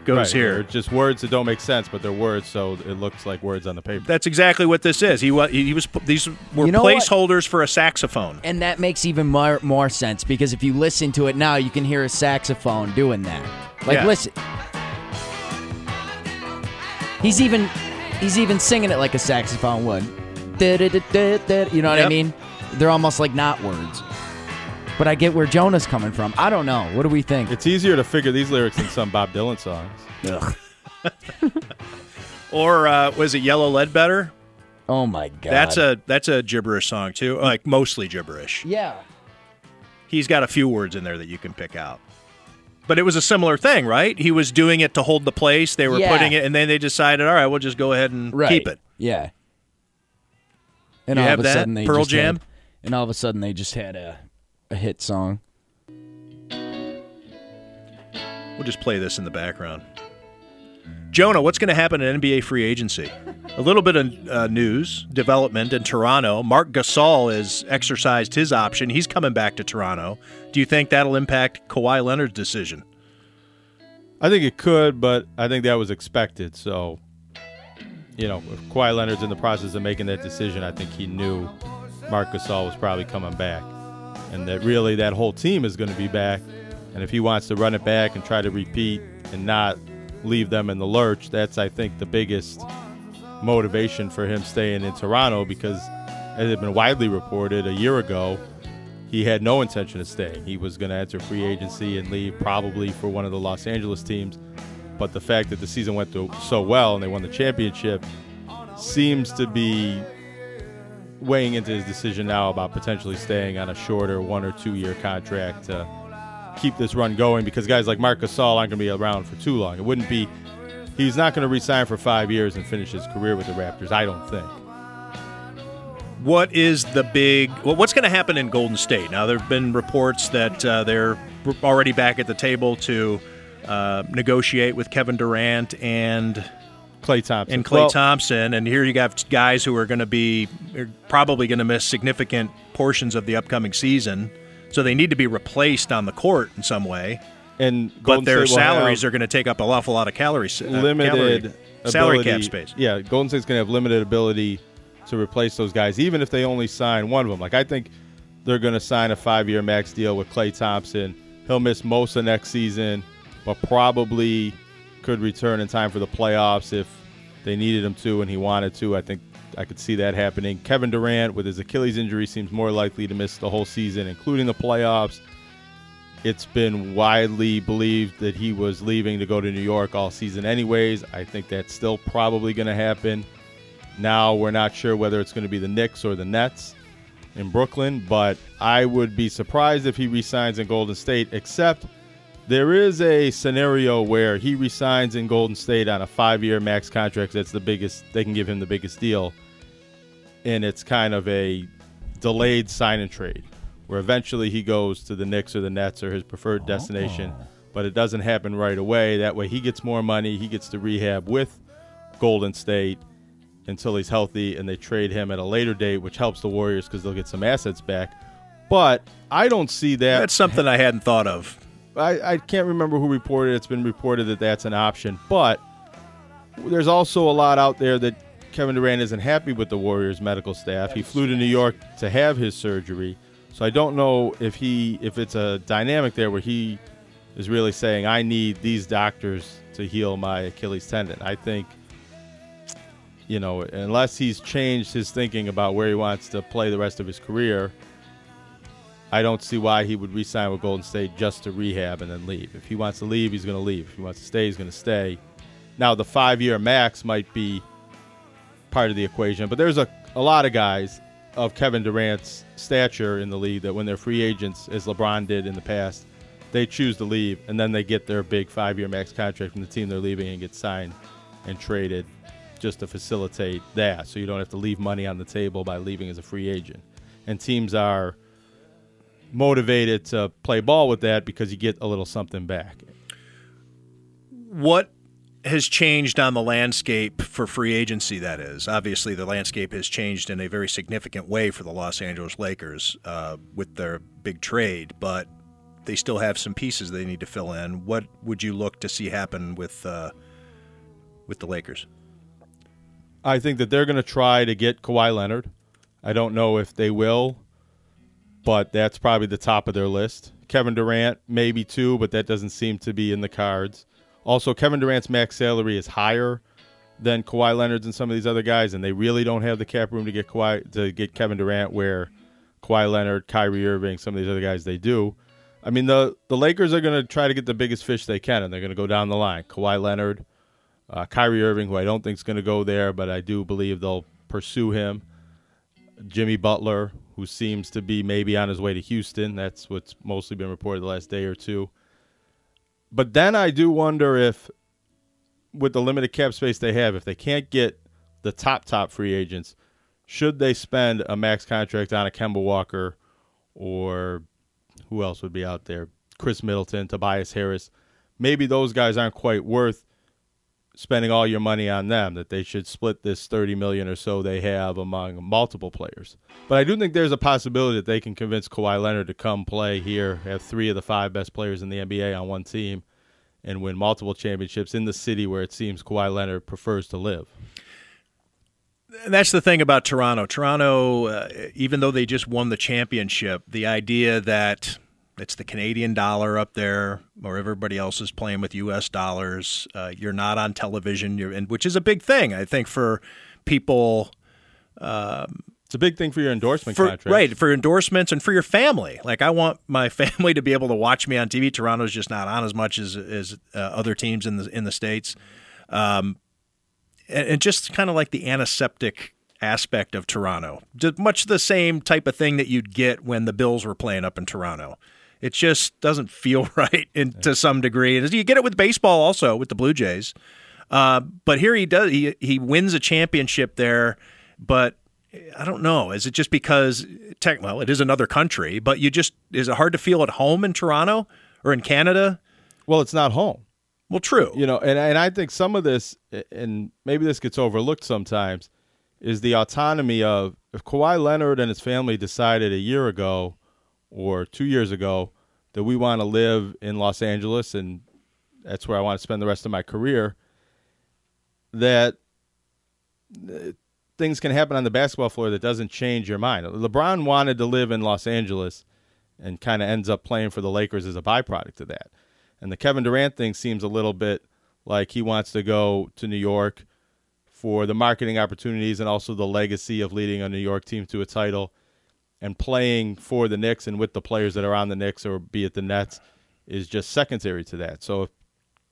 goes Right, here. they're just words that don't make sense, but they're words, so it looks like words on the paper. That's exactly what this is. He was he was these were You know what? placeholders for a saxophone. And that makes even more, more sense because if you listen to it now, you can hear a saxophone doing that. Like, Yeah. listen. He's even he's even singing it like a saxophone would. You know what I mean? They're almost like not words. But I get where Jonah's coming from. I don't know. What do we think? It's easier to figure these lyrics than some Bob Dylan songs. Ugh. Or uh, was it Yellow Ledbetter? Oh my god. That's a that's a gibberish song too, like mostly gibberish. Yeah. He's got a few words in there that you can pick out. But it was a similar thing, right? He was doing it to hold the place. They were Yeah. putting it, and then they decided, all right, we'll just go ahead and Right. keep it. Yeah. And You all have of a that? sudden they Pearl just Jam? had- and all of a sudden they just had a a hit song. We'll just play this in the background. Jonah, what's going to happen in NBA free agency? A little bit of uh, news, development in Toronto. Marc Gasol has exercised his option. He's coming back to Toronto. Do you think that'll impact Kawhi Leonard's decision? I think it could, but I think that was expected. So, you know, if Kawhi Leonard's in the process of making that decision, I think he knew Marc Gasol was probably coming back, and that really that whole team is going to be back. And if he wants to run it back and try to repeat and not leave them in the lurch, that's I think the biggest motivation for him staying in Toronto because, as had been widely reported a year ago, he had no intention of staying. He was going to enter free agency and leave probably for one of the Los Angeles teams. But the fact that the season went so well and they won the championship seems to be weighing into his decision now about potentially staying on a shorter one or two year contract to keep this run going because guys like Marc Gasol aren't going to be around for too long. It wouldn't be he's not going to resign for 5 years and finish his career with the Raptors, I don't think. What is the big? Well, what's going to happen in Golden State? Now there have been reports that uh, they're already back at the table to uh, negotiate with Kevin Durant and Klay Thompson. and Klay Well- Thompson, and here you got guys who are going to be probably going to miss significant portions of the upcoming season, so they need to be replaced on the court in some way. And but their State salaries are going to take up an awful lot of calories. uh, limited calorie- salary cap space. Yeah, Golden State's going to have limited ability to replace those guys, even if they only sign one of them. Like I think they're going to sign a five-year max deal with Klay Thompson. He'll miss most of next season, but probably could return in time for the playoffs if they needed him to and he wanted to. I think I could see that happening. Kevin Durant with his Achilles injury seems more likely to miss the whole season, including the playoffs. It's been widely believed that he was leaving to go to New York all season, anyways. I think that's still probably going to happen. Now we're not sure whether it's going to be the Knicks or the Nets in Brooklyn, but I would be surprised if he resigns in Golden State, except there is a scenario where he resigns in Golden State on a five year max contract. That's the biggest, they can give him the biggest deal. And it's kind of a delayed sign and trade where eventually he goes to the Knicks or the Nets or his preferred oh. destination, but it doesn't happen right away. That way he gets more money, he gets to rehab with Golden State until he's healthy, and they trade him at a later date, which helps the Warriors because they'll get some assets back. But I don't see that. That's something I hadn't thought of. I, I can't remember who reported. it. It's been reported that that's an option, but there's also a lot out there that Kevin Durant isn't happy with the Warriors medical staff. He flew to New York to have his surgery, so I don't know if he if it's a dynamic there where he is really saying I need these doctors to heal my Achilles tendon. I think you know, unless he's changed his thinking about where he wants to play the rest of his career, I don't see why he would re-sign with Golden State just to rehab and then leave. If he wants to leave, he's going to leave. If he wants to stay, he's going to stay. Now, the five-year max might be part of the equation, but there's a, a lot of guys of Kevin Durant's stature in the league that when they're free agents, as LeBron did in the past, they choose to leave and then they get their big five-year max contract from the team they're leaving and get signed and traded. just to facilitate that, so you don't have to leave money on the table by leaving as a free agent. And teams are motivated to play ball with that because you get a little something back. What has changed on the landscape for free agency? That is, obviously, the landscape has changed in a very significant way for the Los Angeles Lakers uh, with their big trade, but they still have some pieces they need to fill in. What would you look to see happen with uh, with the Lakers? I think that they're going to try to get Kawhi Leonard. I don't know if they will, but that's probably the top of their list. Kevin Durant, maybe too, but that doesn't seem to be in the cards. Also, Kevin Durant's max salary is higher than Kawhi Leonard's and some of these other guys, and they really don't have the cap room to get Kawhi to get Kevin Durant where Kawhi Leonard, Kyrie Irving, some of these other guys they do. I mean, the the Lakers are going to try to get the biggest fish they can, and they're going to go down the line. Kawhi Leonard, uh, Kyrie Irving, who I don't think is going to go there, but I do believe they'll pursue him. Jimmy Butler, who seems to be maybe on his way to Houston. That's what's mostly been reported the last day or two. But then I do wonder if, with the limited cap space they have, if they can't get the top top free agents, should they spend a max contract on a Kemba Walker or who else would be out there? Khris Middleton, Tobias Harris. Maybe those guys aren't quite worth spending all your money on them. That they should split this thirty million or so they have among multiple players. But I do think there's a possibility that they can convince Kawhi Leonard to come play here, have three of the five best players in the NBA on one team, and win multiple championships in the city where it seems Kawhi Leonard prefers to live. And that's the thing about Toronto. Toronto, uh, even though they just won the championship, the idea that it's the Canadian dollar up there, or everybody else is playing with U.S. dollars. Uh, you're not on television, you're, and which is a big thing, I think, for people. Um, it's a big thing for your endorsement for, contract, right? For endorsements and for your family. Like I want my family to be able to watch me on TV. Toronto's just not on as much as as uh, other teams in the in the states. Um, and, and just kind of like the antiseptic aspect of Toronto, just much the same type of thing that you'd get when the Bills were playing up in Toronto. It just doesn't feel right in, to some degree. And you get it with baseball also with the Blue Jays. Uh, but here he does he he wins a championship there, but I don't know. Is it just because tech? Well, it is another country, but you just is it hard to feel at home in Toronto or in Canada? Well, it's not home. Well, true. You know, and and I think some of this, and maybe this gets overlooked sometimes, is the autonomy of if Kawhi Leonard and his family decided a year ago or two years ago that we want to live in Los Angeles and that's where I want to spend the rest of my career, that uh, things can happen on the basketball floor that doesn't change your mind. LeBron wanted to live in Los Angeles and kind of ends up playing for the Lakers as a byproduct of that. And the Kevin Durant thing seems a little bit like he wants to go to New York for the marketing opportunities and also the legacy of leading a New York team to a title and playing for the Knicks and with the players that are on the Knicks or be it the Nets is just secondary to that. So if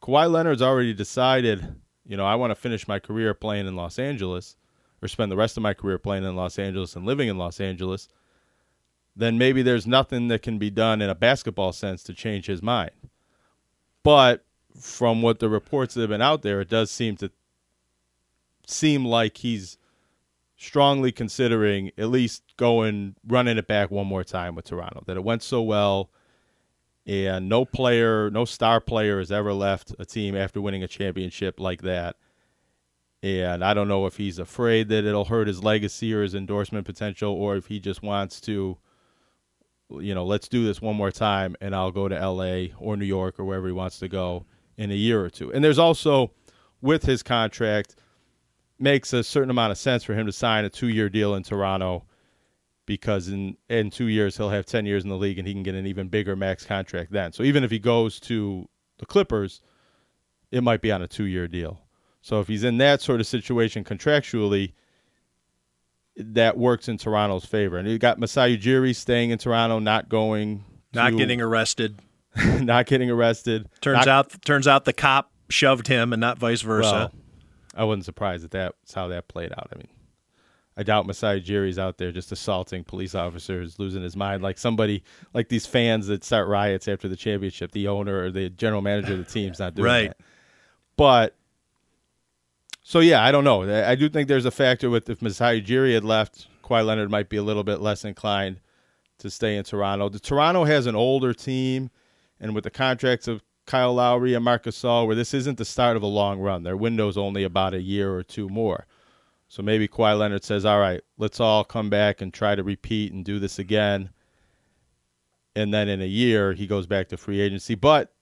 Kawhi Leonard's already decided, you know, I want to finish my career playing in Los Angeles or spend the rest of my career playing in Los Angeles and living in Los Angeles, then maybe there's nothing that can be done in a basketball sense to change his mind. But from what the reports that have been out there, it does seem to seem like he's strongly considering at least going running it back one more time with Toronto. That it went so well, and no player, no star player has ever left a team after winning a championship like that. And I don't know if he's afraid that it'll hurt his legacy or his endorsement potential, or if he just wants to, you know, let's do this one more time, and I'll go to L.A. or New York or wherever he wants to go in a year or two. And there's also with his contract makes a certain amount of sense for him to sign a two-year deal in Toronto because in in two years he'll have ten years in the league and he can get an even bigger max contract then. So even if he goes to the Clippers, it might be on a two-year deal. So if he's in that sort of situation contractually, that works in Toronto's favor. And you got Masai Ujiri staying in Toronto, not going, not to, getting arrested, not getting arrested. Turns not, out, turns out the cop shoved him, and not vice versa. Well, I wasn't surprised that that's how that played out. I mean, I doubt Masai Ujiri's out there just assaulting police officers, losing his mind like somebody like these fans that start riots after the championship. The owner or the general manager of the team's not doing right. that. But So yeah, I don't know. I I do think there's a factor with if Masai Ujiri had left, Kawhi Leonard might be a little bit less inclined to stay in Toronto. The Toronto has an older team, and with the contracts of Kyle Lowry and Marcus Gasol, where this isn't the start of a long run. Their window's only about a year or two more. So maybe Kawhi Leonard says, "All right, let's all come back and try to repeat and do this again." And then in a year, he goes back to free agency. But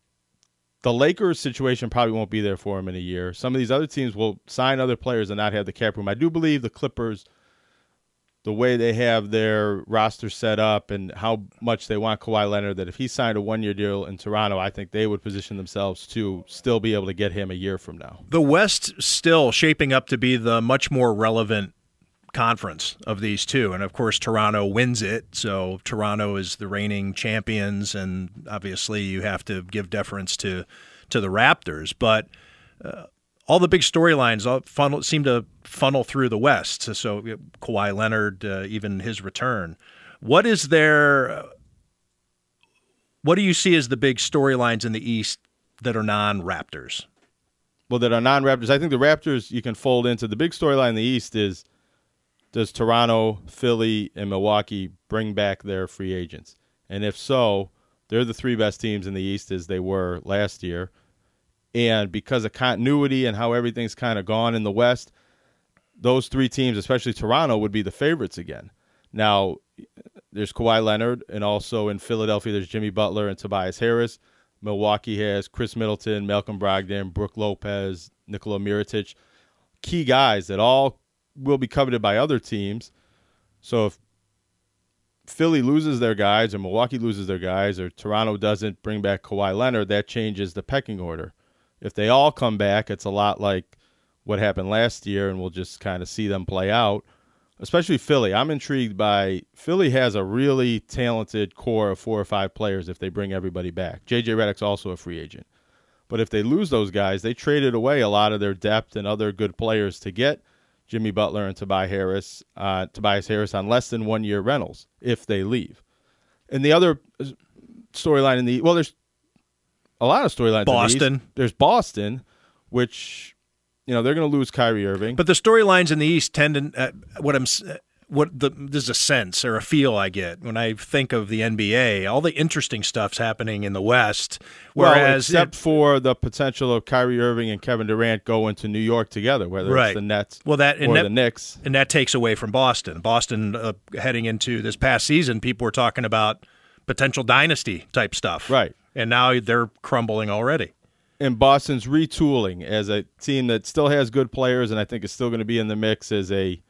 the Lakers situation probably won't be there for him in a year. Some of these other teams will sign other players and not have the cap room. I do believe the Clippers, the way they have their roster set up and how much they want Kawhi Leonard, that if he signed a one year deal in Toronto, I think they would position themselves to still be able to get him a year from now. The West still shaping up to be the much more relevant conference of these two. And of course, Toronto wins it. So Toronto is the reigning champions. And obviously, you have to give deference to, to the Raptors. But uh, all the big storylines funnel, seem to funnel through the West. So, so Kawhi Leonard, uh, even his return. What is there? What do you see as the big storylines in the East that are non Raptors? Well, that are non Raptors. I think the Raptors you can fold into the big storyline in the East is does Toronto, Philly, and Milwaukee bring back their free agents? And if so, they're the three best teams in the East as they were last year. And because of continuity and how everything's kind of gone in the West, those three teams, especially Toronto, would be the favorites again. Now, there's Kawhi Leonard, and also in Philadelphia, there's Jimmy Butler and Tobias Harris. Milwaukee has Khris Middleton, Malcolm Brogdon, Brook Lopez, Nikola Mirotic, key guys that all will be coveted by other teams. So if Philly loses their guys, or Milwaukee loses their guys, or Toronto doesn't bring back Kawhi Leonard, that changes the pecking order. If they all come back, it's a lot like what happened last year, and we'll just kind of see them play out. Especially Philly. I'm intrigued by Philly has a really talented core of four or five players if they bring everybody back. JJ Redick's also a free agent. But if they lose those guys, they traded away a lot of their depth and other good players to get Jimmy Butler and Tobias Harris, uh, Tobias Harris on less than one year rentals if they leave. And the other storyline in the well, there's a lot of storylines. Boston. The there's Boston, which you know they're going to lose Kyrie Irving. But the storylines in the East tend to uh, what I'm what the there's a sense or a feel I get when I think of the NBA. All the interesting stuff's happening in the West, whereas well, except it, for the potential of Kyrie Irving and Kevin Durant going to New York together, whether right. it's the Nets well, that, or that, the Knicks, and that takes away from Boston. Boston uh, heading into this past season, people were talking about potential dynasty type stuff, right? And now they're crumbling already. And Boston's retooling as a team that still has good players, and I think is still going to be in the mix as a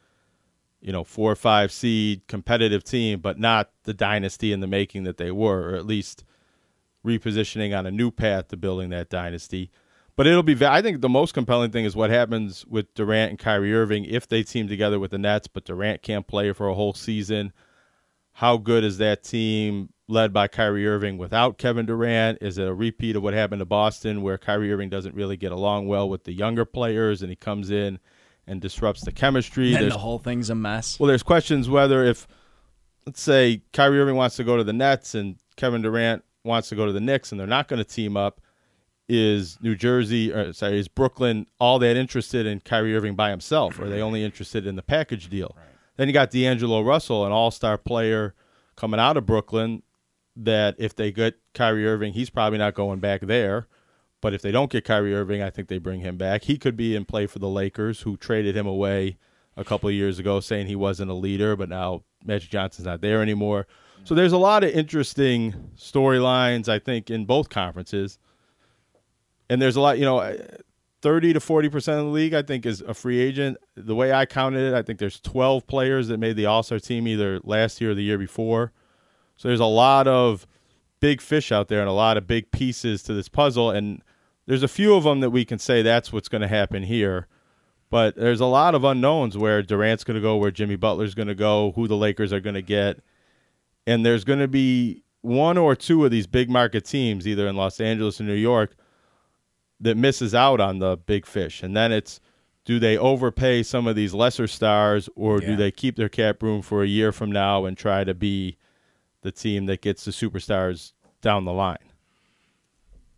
you know, four or five seed competitive team, but not the dynasty in the making that they were, or at least repositioning on a new path to building that dynasty. But it'll be, I think the most compelling thing is what happens with Durant and Kyrie Irving if they team together with the Nets, but Durant can't play for a whole season. How good is that team led by Kyrie Irving without Kevin Durant? Is it a repeat of what happened to Boston where Kyrie Irving doesn't really get along well with the younger players and he comes in and disrupts the chemistry. And the whole thing's a mess. Well, there's questions whether if, let's say, Kyrie Irving wants to go to the Nets and Kevin Durant wants to go to the Knicks, and they're not going to team up. Is New Jersey, or sorry, is Brooklyn all that interested in Kyrie Irving by himself? Or are they only interested in the package deal? Right. Then you got D'Angelo Russell, an all-star player coming out of Brooklyn. That if they get Kyrie Irving, he's probably not going back there. But if they don't get Kyrie Irving, I think they bring him back. He could be in play for the Lakers, who traded him away a couple of years ago, saying he wasn't a leader, but now Magic Johnson's not there anymore. So there's a lot of interesting storylines, I think, in both conferences. And there's a lot, you know, 30 to 40% of the league, I think, is a free agent. The way I counted it, I think there's 12 players that made the All Star team either last year or the year before. So there's a lot of big fish out there and a lot of big pieces to this puzzle. And there's a few of them that we can say that's what's going to happen here. But there's a lot of unknowns where Durant's going to go, where Jimmy Butler's going to go, who the Lakers are going to get. And there's going to be one or two of these big market teams, either in Los Angeles or New York, that misses out on the big fish. And then it's do they overpay some of these lesser stars or yeah. do they keep their cap room for a year from now and try to be the team that gets the superstars down the line?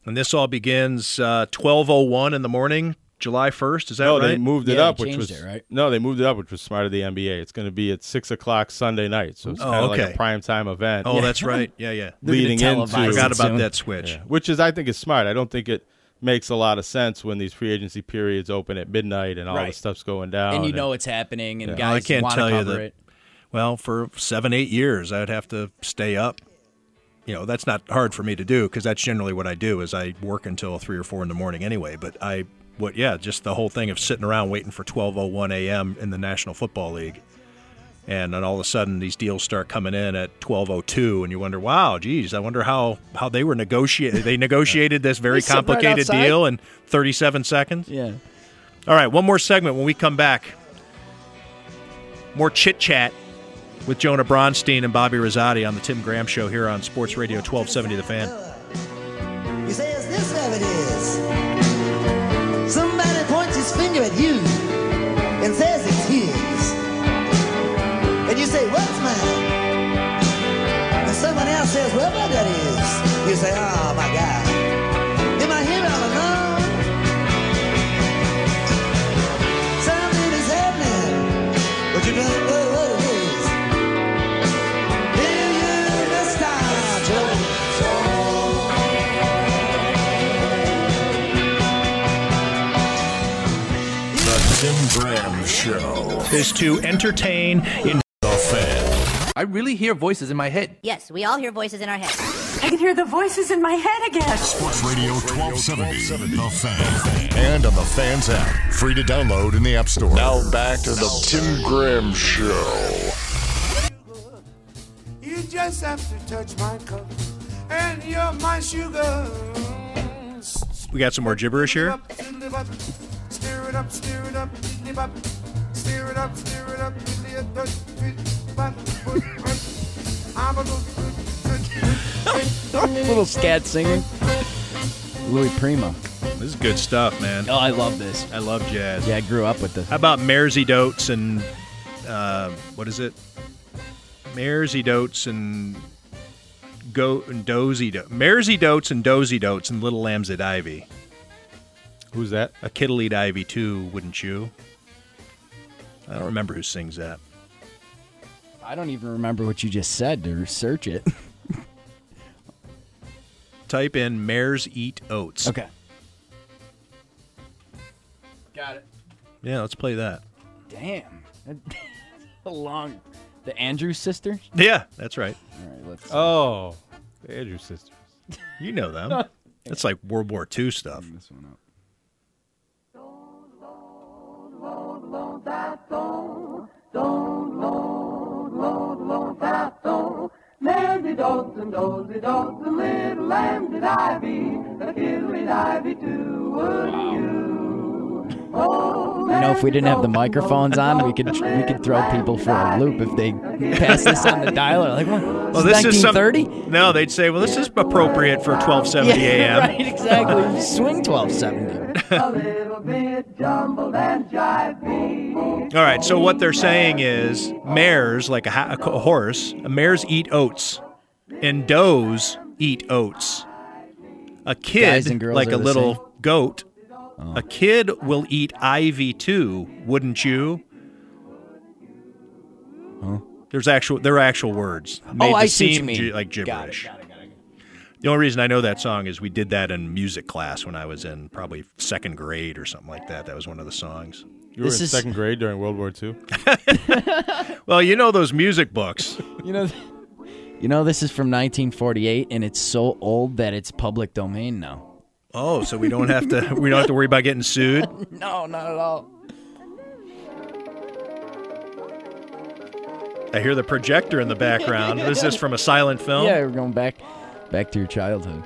And this all begins uh, 12:01 in the morning July 1st. Is that no, right? they moved it Yeah, up, which was it, right? no, they moved it up, which was smart of the NBA. It's going to be at six o'clock Sunday night, so it's Oh, kind of okay. like a prime time event. Oh, that's right. Yeah, yeah. leading into that. I Forgot about that switch. Yeah, which is I think is smart. I don't think it makes a lot of sense when these free agency periods open at midnight and all Right. the stuff's going down. and you know it's happening, and Yeah. Well, I guys can't want tell to you cover that. it. Well, for seven, eight years, I'd have to stay up. You know, that's not hard for me to do because that's generally what I do. Is I work until three or four in the morning anyway. But I, what, yeah, just the whole thing of sitting around waiting for twelve oh one a.m. in the National Football League, and then all of a sudden these deals start coming in at twelve oh two, and you wonder, wow, geez, I wonder how how they were negotiated. They negotiated this very sit right complicated deal in thirty seven seconds. Yeah. All right, one more segment when we come back. More chit chat with Jonah Bronstein and Bobby Rosati on the Tim Graham Show here on Sports Radio 1270 The Fan. Show. Is to entertain in the fan. I really hear voices in my head. Yes, we all hear voices in our head. I can hear the voices in my head again. Sports Radio 1270, The Fan. And on the Fans app. Free to download in the App Store. Now back to the Tim Graham Show. You just have to touch my cup, and you're my sugar. We got some more gibberish here. Stir it up, stir it up, diddly bop. Stir it up, stir it up, diddly up, dut, diddly bop, put, put. I'm a good, good, Little scat singing. Louis Prima. This is good stuff, man. Oh, I love this. I love jazz. Yeah, I grew up with this. How about Mersey Dotes and uh, what is it? Mersey Dotes and go and Dozy Dotes. Mersey Dotes and Dozy Dotes and Little Lambs at Ivy. Who's that? A kid'll eat Ivy too, wouldn't you? I don't remember who sings that. I don't even remember what you just said to search it. Type in Mares Eat Oats. Okay. Got it. Yeah, let's play that. Damn. That's a long. The Andrews sisters? Yeah, that's right. All right, let's. Oh, the Andrews sisters. You know them. That's like World War II stuff. This one up. Mary dotes and dozy dotes and little lambs at ivy, the kiddly ivy too, would you? You know, if we didn't have the microphones on, we could we could throw people for a loop if they pass this on the dialer. Like, what? Well, this is some. 1930? No, they'd say, well, this is appropriate for 1270 Yeah, a.m. right, exactly. Swing 1270. a little bit jumbled and. All right, so what they're saying is mares, like a, ha- a horse, mares eat oats, and does eat oats. A kid, like a little same? goat, a kid will eat ivy too, wouldn't you? There's actual, there are actual words. Oh, made Oh, I to see what you seem mean. gi- like Got it, gibberish. The only reason I know that song is we did that in music class when I was in probably second grade or something like that. That was one of the songs. You were in second grade during World War II. Well, you know those music books. You know, you know this is from 1948, and it's so old that it's public domain now. Oh, so we don't have to we don't have to worry about getting sued. No, not at all. I hear the projector in the background. Is this from a silent film? Yeah, we're going back, back to your childhood.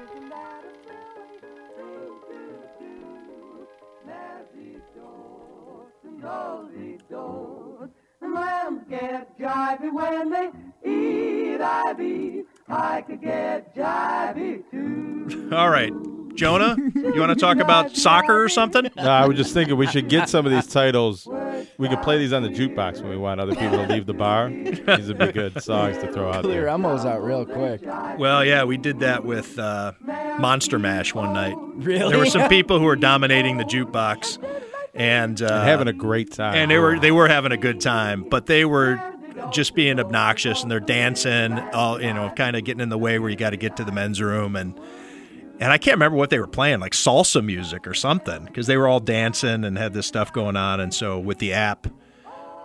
Lambs get jivey when they eat ivy. I could get jivey too. All right. Jonah, you want to talk about soccer or something? No, I was just thinking we should get some of these titles. We could play these on the jukebox when we want other people to leave the bar. These would be good songs to throw out Clear there. Elmo's out real quick. Well, yeah, we did that with uh, Monster Mash one night. Really? There were some people who were dominating the jukebox. and, uh, And having a great time. And they were they were having a good time, but they were just being obnoxious and they're dancing, all you know, kind of getting in the way where you got to get to the men's room and. And I can't remember what they were playing, like salsa music or something, because they were all dancing and had this stuff going on. And so with the app,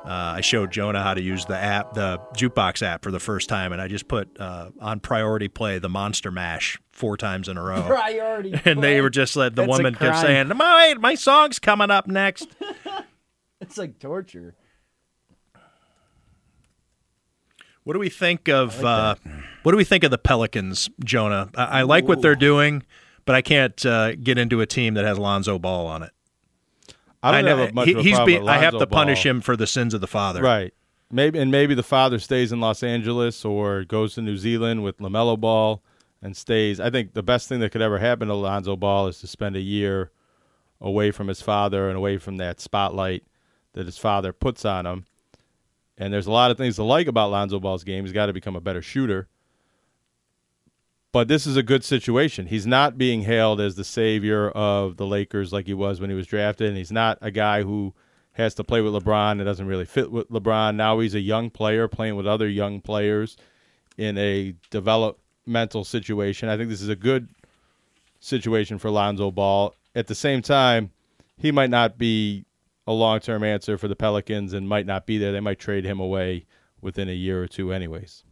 uh, I showed Jonah how to use the app, the jukebox app, for the first time, and I just put uh, on priority play the Monster Mash four times in a row. Priority and they were just like the That's woman kept saying, "My my song's coming up next." It's like torture. What do we think of uh, what do we think of the Pelicans, Jonah? I, I like what they're doing, but I can't uh, get into a team that has Lonzo Ball on it. I don't know have much he- of a he's problem be- I have to punish Ball. him for the sins of the father. Right. Maybe and maybe the father stays in Los Angeles or goes to New Zealand with LaMelo Ball and stays. I think the best thing that could ever happen to Lonzo Ball is to spend a year away from his father and away from that spotlight that his father puts on him. And there's a lot of things to like about Lonzo Ball's game. He's got to become a better shooter. But this is a good situation. He's not being hailed as the savior of the Lakers like he was when he was drafted, and he's not a guy who has to play with LeBron and doesn't really fit with LeBron. Now he's a young player playing with other young players in a developmental situation. I think this is a good situation for Lonzo Ball. At the same time, he might not be a long term answer for the Pelicans and might not be there. They might trade him away within a year or two, anyways.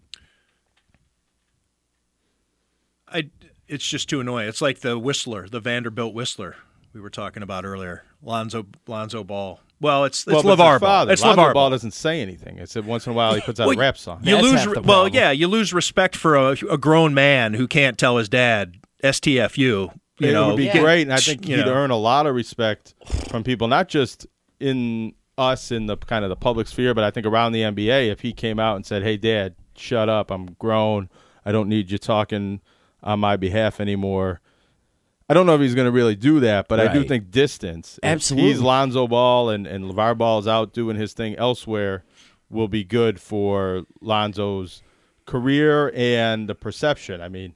I it's just too annoying. It's like the Whistler, the Vanderbilt Whistler we were talking about earlier. Lonzo Lonzo Ball. Well, it's it's well, LeVar Ball. It's Lonzo LeVar Ball doesn't say anything. It's that once in a while he puts out Well, a rap song. You lose well, yeah, you lose respect for a, a grown man who can't tell his dad STFU. You it know, would be great, and I think you he'd know. earn a lot of respect from people, not just in us in the kind of the public sphere, but I think around the NBA. If he came out and said, "Hey, Dad, shut up. I'm grown. I don't need you talking on my behalf anymore." I don't know if he's going to really do that, but I do think distance. if Absolutely. he's Lonzo Ball and and LeVar Ball is out doing his thing elsewhere. Will be good for Lonzo's career and the perception. I mean,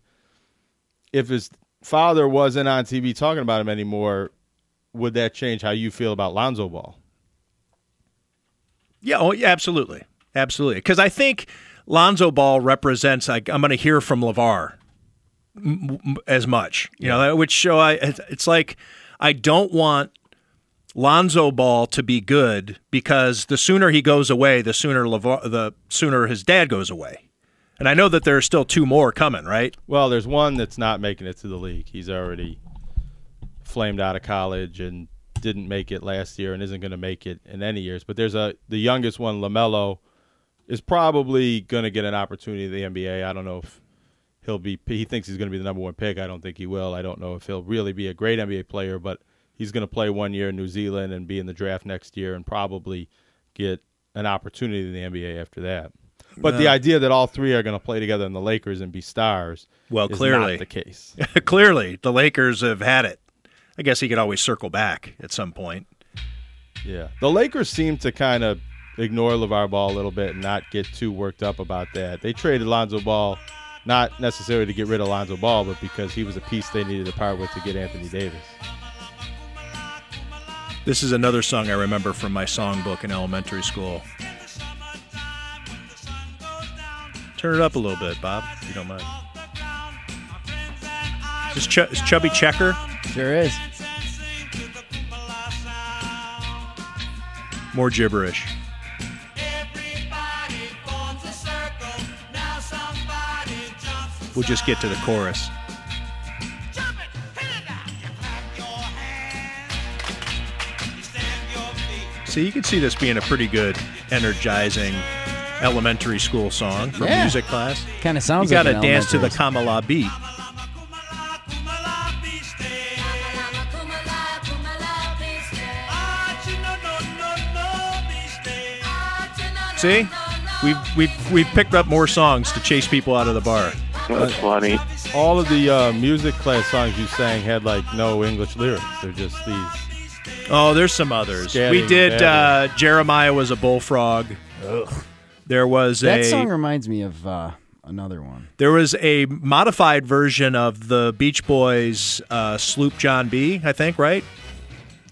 if his father wasn't on TV talking about him anymore, would that change how you feel about Lonzo Ball? Yeah, oh, yeah, absolutely, absolutely. Because I think Lonzo Ball represents. Like, I'm going to hear from LeVar m- as much, you know, which show I. it's- It's like I don't want Lonzo Ball to be good because the sooner he goes away, the sooner LeVar, the sooner his dad goes away. And I know that there are still two more coming, right? Well, there's one that's not making it to the league. He's already flamed out of college and didn't make it last year and isn't going to make it in any years. But there's a the youngest one, LaMelo, is probably going to get an opportunity in the NBA. I don't know if he'll be. He thinks he's going to be the number one pick. I don't think he will. I don't know if he'll really be a great NBA player, but he's going to play one year in New Zealand and be in the draft next year and probably get an opportunity in the NBA after that. But the idea that all three are going to play together in the Lakers and be stars, Well, is clearly not the case. clearly, the Lakers have had it. I guess he could always circle back at some point. Yeah, the Lakers seem to kind of ignore LeVar Ball a little bit and not get too worked up about that. They traded Lonzo Ball, not necessarily to get rid of Lonzo Ball, but because he was a piece they needed to part with to get Anthony Davis. This is another song I remember from my songbook in elementary school. Turn it up a little bit, Bob, if you don't mind. Is, this Ch- is Chubby Checker? Sure is. More gibberish. We'll just get to the chorus. So you can see this being a pretty good, energizing elementary school song from Yeah. music class. Kinda sounds You got to an dance to the. Kamala beat. See, we've we've we've picked up more songs to chase people out of the bar. That's funny. All of the uh, music class songs you sang had like no English lyrics. They're just these. Oh, there's some others. Scatting we did. Uh. Jeremiah was a bullfrog. Ugh. There was That a song reminds me of uh, another one. there was a modified version of the Beach Boys' uh, "Sloop John B." I think right.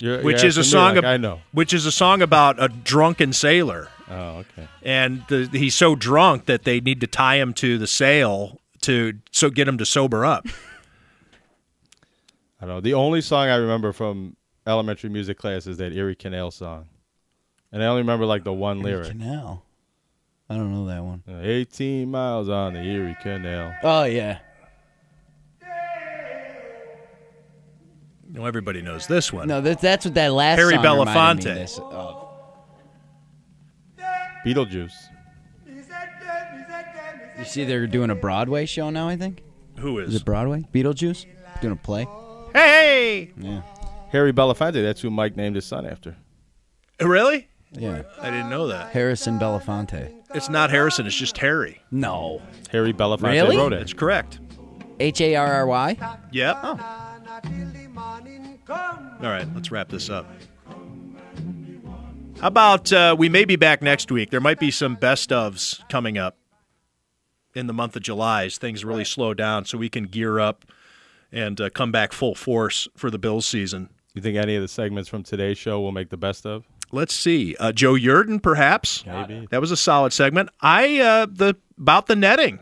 You're- which you're is a song. like ab- I know. Which is a song about a drunken sailor. Oh, okay. And the, he's so drunk that they need to tie him to the sail to so get him to sober up. I don't know. The only song I remember from elementary music class is that Erie Canal song, and I only remember like the one lyric. Canal. I don't know that one. Uh, 18 miles on the Erie Canal. Oh yeah. You know, everybody knows this one. No, that, that's what that last Harry song reminded me Belafonte. this of. Beetlejuice. You see, they're doing a Broadway show now. I think. Who Is is? it Broadway? Beetlejuice doing a play. Hey, Yeah. Harry Belafonte. That's who Mike named his son after. really? Yeah. I didn't know that. Harrison Belafonte. It's not Harrison. It's just Harry. No. Harry Belafonte Really? wrote it. That's correct. H A R R Y. Yep. Oh. All right, let's wrap this up. How about uh, we may be back next week? There might be some best ofs coming up in the month of July as things really slow down, so we can gear up and uh, come back full force for the Bills season. You think any of the segments from today's show will make the best of? Let's see, uh, Joe Yerdon, perhaps. Maybe. That was a solid segment. I uh, the about the netting.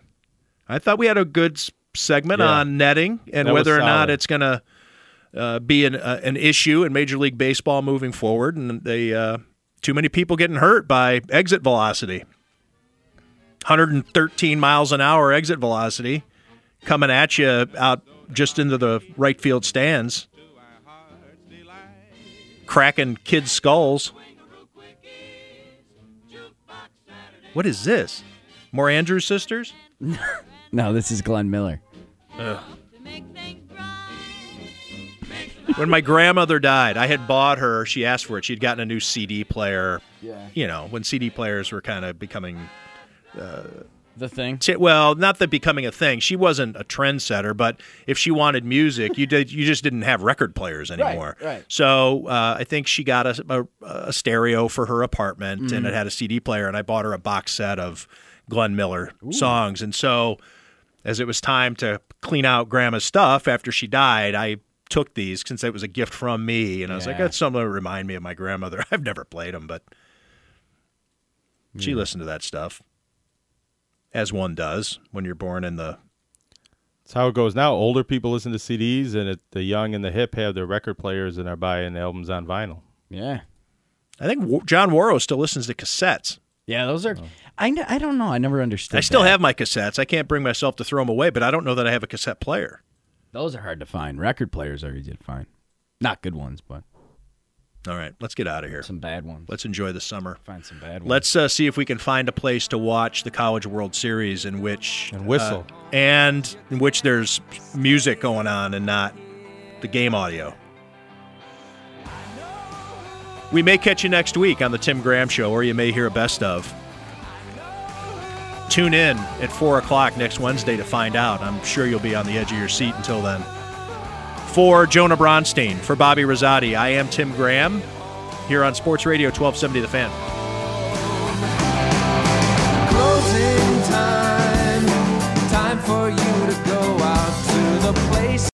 I thought we had a good segment Yeah. on netting and That whether or not it's going to uh, be an uh, an issue in Major League Baseball moving forward. And they uh, too many people getting hurt by exit velocity. 113 miles an hour exit velocity coming at you out just into the right field stands, cracking kids' skulls. What is this? More Andrews sisters? No, this is Glenn Miller. Ugh. when my grandmother died, I had bought her. She asked for it. She'd gotten a new CD player. Yeah. You know, when CD players were kind of becoming. The thing. T- Well, not that becoming a thing. She wasn't a trendsetter, but if she wanted music, you did. You just didn't have record players anymore. right. right. So uh, I think she got a, a, a stereo for her apartment, and Mhm. it had a CD player. And I bought her a box set of Glenn Miller songs. And so, as it was time to clean out Grandma's stuff after she died, I took these since it was a gift from me, and I was like, Yeah. that's something to remind me of my grandmother. I've never played them, but she listened to that stuff, as one does when you're born in the That's how it goes now. Older people listen to CDs, and it, the young and the hip have their record players and are buying albums on vinyl. Yeah. I think John Wawrow still listens to cassettes. Yeah, those are. Oh. I, kn- I don't know. I never understood. I still that. have my cassettes. I can't bring myself to throw them away, but I don't know that I have a cassette player. Those are hard to find. Record players are easy to find. Not good ones, but All right, let's get out of here. some bad ones. Let's enjoy the summer. Find some bad ones. Let's uh, see if we can find a place to watch the College World Series in which And whistle. uh, and in which there's music going on and not the game audio. We may catch you next week on the Tim Graham Show, or you may hear a best of. Tune in at four o'clock next Wednesday to find out. I'm sure you'll be on the edge of your seat until then. For Jonah Bronstein, for Bobby Rosati, I am Tim Graham here on Sports Radio 1270 The Fan.